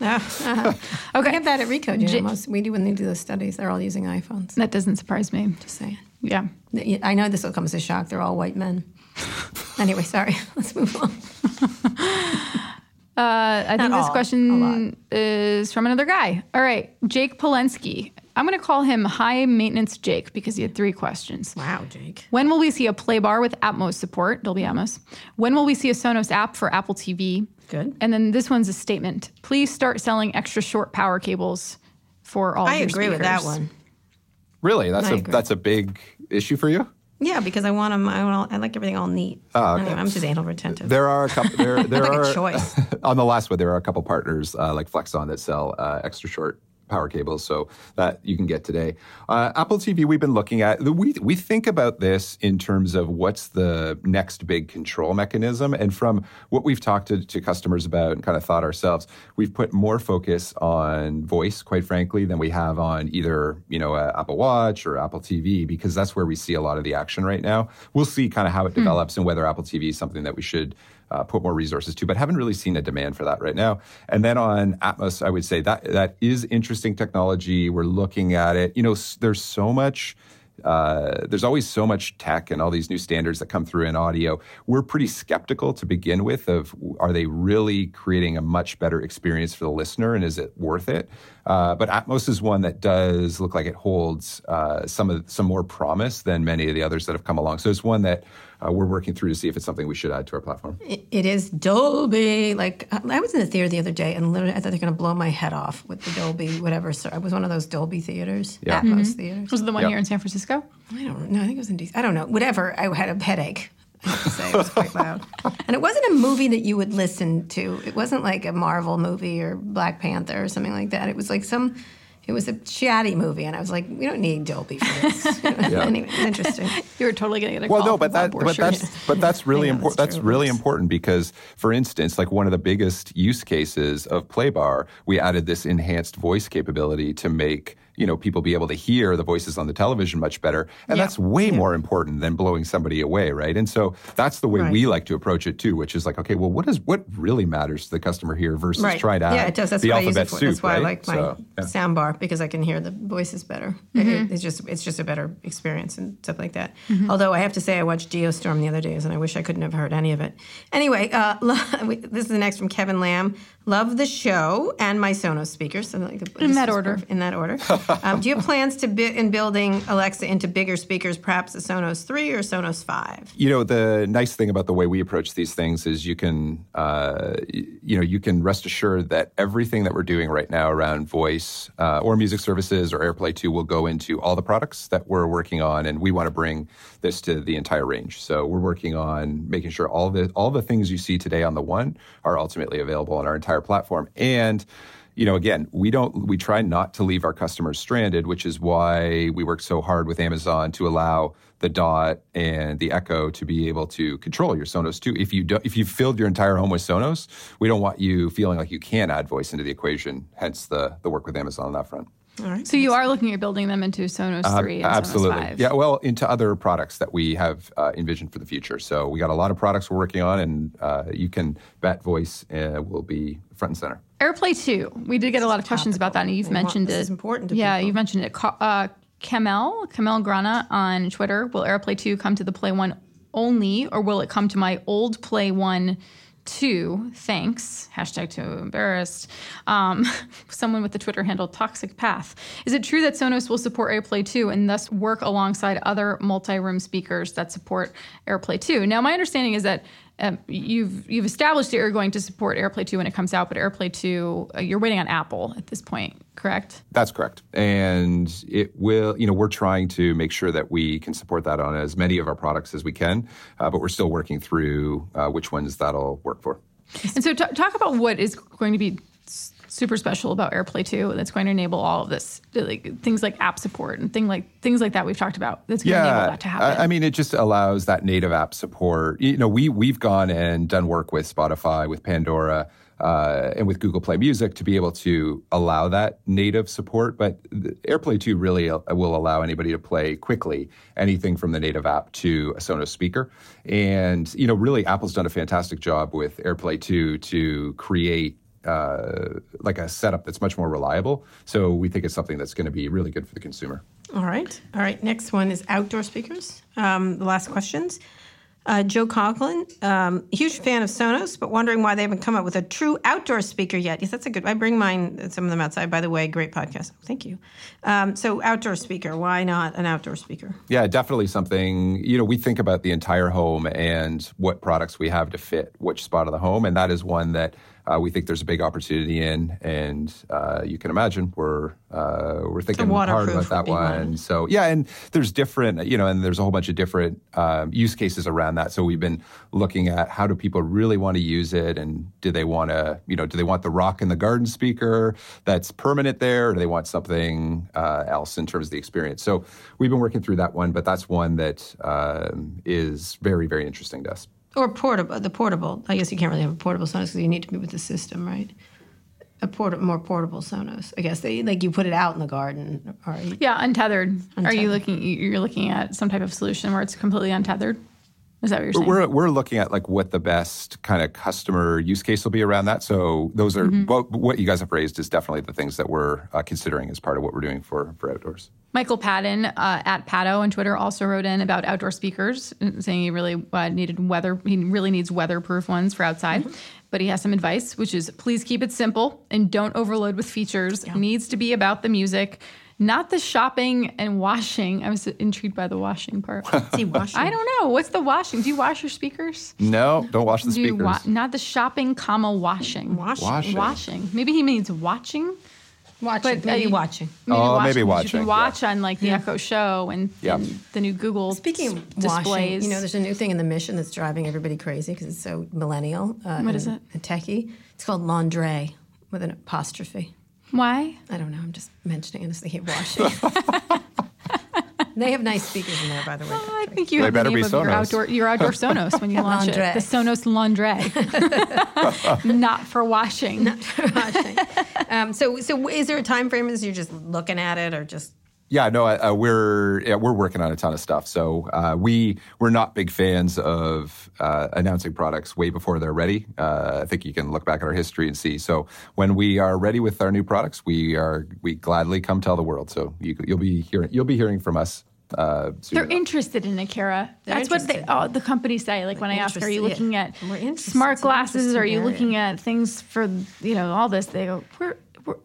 [SPEAKER 2] Okay. We have that at Recode. You know, most, we do when they do the studies. They're all using iPhones.
[SPEAKER 3] That doesn't surprise me.
[SPEAKER 2] Just saying.
[SPEAKER 3] Yeah.
[SPEAKER 2] I know this will come as a shock. They're all white men. anyway, sorry. Let's move on.
[SPEAKER 3] Uh, I think
[SPEAKER 2] Not
[SPEAKER 3] this question is from another guy. All right, Jake Polensky. I'm going to call him High Maintenance Jake because he had three questions.
[SPEAKER 2] Wow, Jake.
[SPEAKER 3] When will we see a play bar with Atmos support, Dolby Atmos? When will we see a Sonos app for Apple TV?
[SPEAKER 2] Good.
[SPEAKER 3] And then this one's a statement. Please start selling extra short power cables for all.
[SPEAKER 2] I
[SPEAKER 3] of your
[SPEAKER 2] agree with that
[SPEAKER 3] speakers.
[SPEAKER 2] one.
[SPEAKER 4] Really, that's
[SPEAKER 2] I
[SPEAKER 4] a
[SPEAKER 2] agree.
[SPEAKER 4] that's a big issue for you.
[SPEAKER 2] Yeah, because I want them. I, want, I like everything all neat.
[SPEAKER 4] Oh, okay.
[SPEAKER 2] Anyway, I'm just anal retentive.
[SPEAKER 4] There are a couple. There, there
[SPEAKER 2] Like a
[SPEAKER 4] are
[SPEAKER 2] choice.
[SPEAKER 4] on the last one. There are a couple partners uh, like Flexson that sell uh, extra short power cables, so that you can get today. Uh, Apple TV, we've been looking at. the- We we think about this in terms of what's the next big control mechanism, and from what we've talked to, to customers about and kind of thought ourselves, we've put more focus on voice, quite frankly, than we have on either you know uh, Apple Watch or Apple TV, because that's where we see a lot of the action right now. We'll see kind of how it develops and whether Apple TV is something that we should uh, put more resources to, but haven't really seen a demand for that right now. And then on Atmos, I would say that that is interesting technology. We're looking at it. You know, there's so much. Uh, there's always so much tech and all these new standards that come through in audio. We're pretty skeptical to begin with of are they really creating a much better experience for the listener and is it worth it? Uh, but Atmos is one that does look like it holds uh, some of some more promise than many of the others that have come along. So it's one that uh, we're working through to see if it's something we should add to our platform.
[SPEAKER 2] It- it is Dolby. Like I was in the theater the other day, and literally I thought they're going to blow my head off with the Dolby whatever. So I was one of those Dolby theaters,
[SPEAKER 4] Yeah.
[SPEAKER 2] Atmos theaters.
[SPEAKER 3] Was it the one
[SPEAKER 4] Yep.
[SPEAKER 3] here in San Francisco?
[SPEAKER 2] I don't know. I think it was in DC. I don't know. Whatever. I had a headache. I to say it was quite loud, and it wasn't a movie that you would listen to. It wasn't like a Marvel movie or Black Panther or something like that. It was like some. It was a chatty movie, and I was like, "We don't need Dolby for this." anyway, interesting.
[SPEAKER 3] You were totally going to get a
[SPEAKER 4] Well,
[SPEAKER 3] call
[SPEAKER 4] no, but
[SPEAKER 3] from
[SPEAKER 4] that,
[SPEAKER 3] Bob
[SPEAKER 4] but
[SPEAKER 3] Borchert.
[SPEAKER 4] that's, but that's really important.
[SPEAKER 2] that's
[SPEAKER 4] That's really important because, for instance, like one of the biggest use cases of Playbar, we added this enhanced voice capability to make you know people be able to hear the voices on the television much better, and
[SPEAKER 2] Yeah.
[SPEAKER 4] that's way more important than blowing somebody away, right? And so that's the way
[SPEAKER 2] Right.
[SPEAKER 4] we like to approach it too, which is like, okay, well, what is what really matters to the customer here versus
[SPEAKER 2] Right.
[SPEAKER 4] trying to
[SPEAKER 2] yeah, it does. That's
[SPEAKER 4] the
[SPEAKER 2] what I use
[SPEAKER 4] alphabet
[SPEAKER 2] it for.
[SPEAKER 4] soup,
[SPEAKER 2] That's why
[SPEAKER 4] right?
[SPEAKER 2] I like my
[SPEAKER 4] So, yeah.
[SPEAKER 2] sound bar because I can hear the voices better. It- it's just it's just a better experience and stuff like that. Although I have to say, I watched Geostorm the other days, and I wish I couldn't have heard any of it. Anyway, uh, this is the next from Kevin Lamb. Love the show and my Sonos speakers. So like,
[SPEAKER 3] In
[SPEAKER 2] this
[SPEAKER 3] that
[SPEAKER 2] is
[SPEAKER 3] order.
[SPEAKER 2] In that order. um, do you have plans to bi- in building Alexa into bigger speakers, perhaps a Sonos three or Sonos five?
[SPEAKER 4] you know the nice thing about the way we approach these things is you can uh, you know you can rest assured that everything that we're doing right now around voice uh, or music services or airplay 2 will go into all the products that we're working on and we want to bring this to the entire range so we're working on making sure all the all the things you see today on the one are ultimately available on our entire platform and you know, again, we don't, we try not to leave our customers stranded, which is why we work so hard with Amazon to allow the Dot and the Echo to be able to control your Sonos too. If you do, if you've filled your entire home with Sonos, we don't want you feeling like you can add voice into the equation. Hence the the work with Amazon on that front.
[SPEAKER 2] All right.
[SPEAKER 3] So you are looking at building them into Sonos 3 and
[SPEAKER 4] Absolutely.
[SPEAKER 3] Sonos 5.
[SPEAKER 4] Yeah, well, into other products that we have uh, envisioned for the future. So we got a lot of products we're working on, and uh, you can bet voice uh, will be front and center.
[SPEAKER 3] AirPlay 2. We did get a lot of questions about that, and you've
[SPEAKER 2] They want-
[SPEAKER 3] mentioned
[SPEAKER 2] this
[SPEAKER 3] it.
[SPEAKER 2] is important to
[SPEAKER 3] yeah,
[SPEAKER 2] people.
[SPEAKER 3] you've mentioned it. Ca- Uh, Kamel, Kamel Grana on Twitter. Will AirPlay 2 come to the Play 1 only, or will it come to my old Play 1 2? Thanks. Hashtag too embarrassed. Um, someone with the Twitter handle Toxic Path. Is it true that Sonos will support AirPlay 2 and thus work alongside other multi room speakers that support AirPlay 2? Now, my understanding is that um, you've you've established that you're going to support AirPlay 2 when it comes out, but AirPlay 2, uh, you're waiting on Apple at this point, correct?
[SPEAKER 4] That's correct. And it will, you know, we're trying to make sure that we can support that on as many of our products as we can, uh, but we're still working through uh, which ones that'll work for.
[SPEAKER 3] And so, t- talk about what is going to be super special about AirPlay 2 that's going to enable all of this, like things like app support and thing like things like that we've talked about. That's going to enable that to happen.
[SPEAKER 4] I, I mean, it just allows that native app support. You know, we we've gone and done work with Spotify, with Pandora, uh, and with Google Play Music to be able to allow that native support. But AirPlay 2 really will allow anybody to play quickly anything from the native app to a Sonos speaker. And you know, really, Apple's done a fantastic job with AirPlay 2 to create uh, like a setup that's much more reliable. So we think it's something that's going to be really good for the consumer.
[SPEAKER 2] All right. All right. Next one is outdoor speakers. Um, the last questions. Uh, Joe Conklin, um, huge fan of Sonos, but wondering why they haven't come up with a true outdoor speaker yet. Yes, that's a good. I bring mine, some of them outside. By the way, great podcast. Thank you. Um, so outdoor speaker. Why not an outdoor speaker?
[SPEAKER 4] Yeah, definitely something. You know, we think about the entire home and what products we have to fit which spot of the home, and that is one that uh, we think there's a big opportunity in. And uh, you can imagine we're uh, we're thinking hard about that
[SPEAKER 2] one.
[SPEAKER 4] one. So yeah, and there's different, you know, and there's a whole bunch of different um, use cases around that. So we've been looking at how do people really want to use it, and do they want to, you know, do they want the rock in the garden speaker that's permanent there, or do they want something uh, else in terms of the experience? So we've been working through that one, but that's one that um, is very, very interesting to us.
[SPEAKER 2] Or portable. The portable. I guess you can't really have a portable Sonos because you need to be with the system, right? A port- more portable Sonos. I guess they like you put it out in the garden, or you,
[SPEAKER 3] yeah, untethered. Are you looking? You're looking at some type of solution where it's completely untethered. Is that what you're saying?
[SPEAKER 4] We're we're looking at like what the best kind of customer use case will be around that. So those are what, what you guys have raised is definitely the things that we're uh, considering as part of what we're doing for for outdoors.
[SPEAKER 3] Michael Patton uh, at Pato on Twitter also wrote in about outdoor speakers, saying he really uh, needed weather. He really needs weatherproof ones for outside. But he has some advice, which is please keep it simple and don't overload with features. Needs to be about the music, not the shopping and washing. I was intrigued by the washing part.
[SPEAKER 2] see washing.
[SPEAKER 3] I don't know. What's the washing? Do you wash your speakers?
[SPEAKER 4] No, don't watch the
[SPEAKER 3] Do you
[SPEAKER 4] speakers.
[SPEAKER 3] wa- not the shopping, comma washing.
[SPEAKER 2] Washing.
[SPEAKER 4] Washing.
[SPEAKER 3] Washing. Maybe he means watching.
[SPEAKER 2] Watching.
[SPEAKER 3] But, uh,
[SPEAKER 2] maybe
[SPEAKER 3] you-
[SPEAKER 2] watching.
[SPEAKER 3] Maybe
[SPEAKER 4] Oh,
[SPEAKER 3] watching,
[SPEAKER 4] maybe
[SPEAKER 3] 'cause You
[SPEAKER 4] watching,
[SPEAKER 3] can
[SPEAKER 4] yeah.
[SPEAKER 3] watch on like the Echo Show and,
[SPEAKER 4] Yeah.
[SPEAKER 3] and the new Google
[SPEAKER 2] Speaking
[SPEAKER 3] s-
[SPEAKER 2] of washing,
[SPEAKER 3] displays.
[SPEAKER 2] you know, there's a new thing in the mission that's driving everybody crazy because it's so millennial. Uh,
[SPEAKER 3] What is
[SPEAKER 2] and-
[SPEAKER 3] it?
[SPEAKER 2] and techie. It's called laundry with an apostrophe.
[SPEAKER 3] Why?
[SPEAKER 2] I don't know. I'm just mentioning it as they hate washing. they have nice speakers in there, by the way.
[SPEAKER 3] I think you
[SPEAKER 4] They
[SPEAKER 3] have the
[SPEAKER 4] better
[SPEAKER 3] name
[SPEAKER 4] be
[SPEAKER 3] of your outdoor your outdoor Sonos when you launch it. The Sonos Laundry. Not for washing.
[SPEAKER 2] Not for washing. Um, so, so is there a time frame? Is you're just looking at it, or just
[SPEAKER 4] Yeah, no, uh, we're yeah, we're working on a ton of stuff. So uh, we we're not big fans of uh, announcing products way before they're ready. Uh, I think you can look back at our history and see. So when we are ready with our new products, we are we gladly come tell the world. So you, you'll be hearing you'll be hearing from us. Uh,
[SPEAKER 3] They're
[SPEAKER 4] enough.
[SPEAKER 3] interested in it, Kara.
[SPEAKER 2] They're
[SPEAKER 3] That's what they,
[SPEAKER 2] interested.
[SPEAKER 3] oh, the companies say. Like when I ask, are you looking
[SPEAKER 2] yeah.
[SPEAKER 3] at smart glasses?
[SPEAKER 2] interesting
[SPEAKER 3] Are you
[SPEAKER 2] area.
[SPEAKER 3] looking at things for you know all this? They go, we're, we're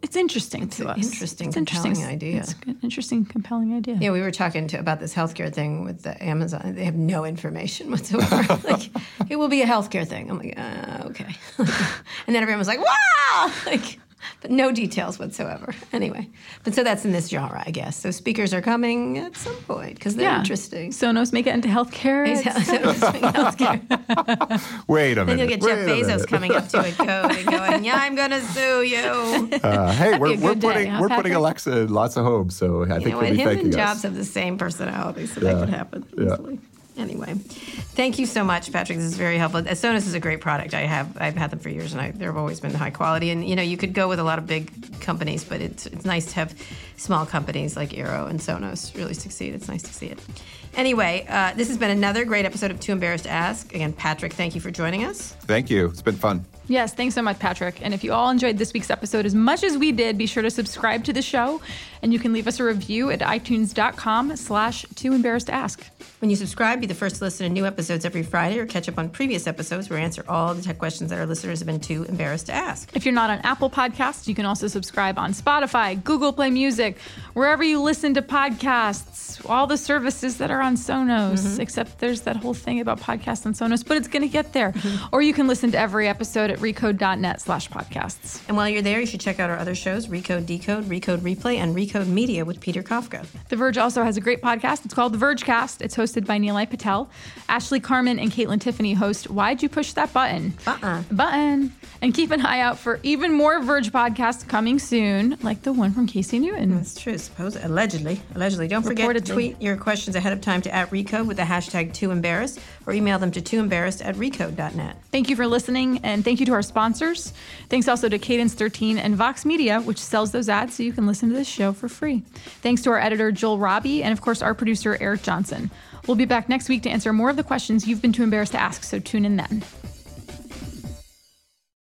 [SPEAKER 3] it's interesting to
[SPEAKER 2] an
[SPEAKER 3] us.
[SPEAKER 2] interesting,
[SPEAKER 3] it's
[SPEAKER 2] compelling idea.
[SPEAKER 3] It's an interesting, compelling idea.
[SPEAKER 2] Yeah, we were talking to, about this healthcare thing with the Amazon. They have no information whatsoever. like, it will be a healthcare thing. I'm like, uh, okay. and then everyone was like, wow! Like, but no details whatsoever. Anyway, but so that's in this genre, I guess. So speakers are coming at some point because they're
[SPEAKER 3] Yeah.
[SPEAKER 2] interesting.
[SPEAKER 3] Sonos make it into healthcare.
[SPEAKER 2] So it's doing healthcare.
[SPEAKER 4] Wait a minute.
[SPEAKER 2] Then you'll get
[SPEAKER 4] wait
[SPEAKER 2] Jeff Bezos coming up to a code and going, "Yeah, I'm going to sue you."
[SPEAKER 4] Uh, hey, we're, we're
[SPEAKER 3] good day,
[SPEAKER 4] putting
[SPEAKER 3] huh,
[SPEAKER 4] we're putting Alexa in lots of homes, so I
[SPEAKER 2] You
[SPEAKER 4] think
[SPEAKER 2] know
[SPEAKER 4] they'll
[SPEAKER 2] what?
[SPEAKER 4] be
[SPEAKER 2] Him
[SPEAKER 4] thanking
[SPEAKER 2] and
[SPEAKER 4] us.
[SPEAKER 2] Jobs have the same personality, so
[SPEAKER 4] Yeah.
[SPEAKER 2] that could happen
[SPEAKER 4] Yeah.
[SPEAKER 2] easily. Anyway, thank you so much, Patrick. This is very helpful. Sonos is a great product. I have I've had them for years, and I, they've always been high quality. And you know, you could go with a lot of big companies, but it's it's nice to have small companies like Eero and Sonos really succeed. It's nice to see it. Anyway, uh, this has been another great episode of Too Embarrassed to Ask. Again, Patrick, thank you for joining us.
[SPEAKER 4] Thank you. It's been fun.
[SPEAKER 3] Yes, thanks so much, Patrick. And if you all enjoyed this week's episode as much as we did, be sure to subscribe to the show, and you can leave us a review at itunes.com slash too embarrassed to ask.
[SPEAKER 2] When you subscribe, be the first to listen to new episodes every Friday or catch up on previous episodes where we answer all the tech questions that our listeners have been too embarrassed to ask.
[SPEAKER 3] If you're not on Apple Podcasts, you can also subscribe on Spotify, Google Play Music, wherever you listen to podcasts, all the services that are on Sonos, mm-hmm. except there's that whole thing about podcasts on Sonos, but it's going to get there. Mm-hmm. Or you can listen to every episode at recode.net slash podcasts.
[SPEAKER 2] And while you're there, you should check out our other shows Recode Decode, Recode Replay, and Recode Media with Peter Kafka.
[SPEAKER 3] The Verge also has a great podcast. It's called The Vergecast. It's hosted by Nilay Patel. Ashley Carman and Kaitlyn Tiffany host Why'd You Push That Button?
[SPEAKER 2] Uh-uh.
[SPEAKER 3] Button. And keep an eye out for even more Verge podcasts coming soon, like the one from Casey Newton.
[SPEAKER 2] That's true. Suppose allegedly. Allegedly. Don't forget to tweet your questions ahead of time to at Recode with the hashtag too embarrassed or email them to tooembarrassed at recode.net.
[SPEAKER 3] Thank you for listening, and thank you to our sponsors. Thanks also to Cadence 13 and Vox Media, which sells those ads so you can listen to this show for free. Thanks to our editor, Joel Robbie, and of course, our producer, Eric Johnson. We'll be back next week to answer more of the questions you've been too embarrassed to ask, so tune in then.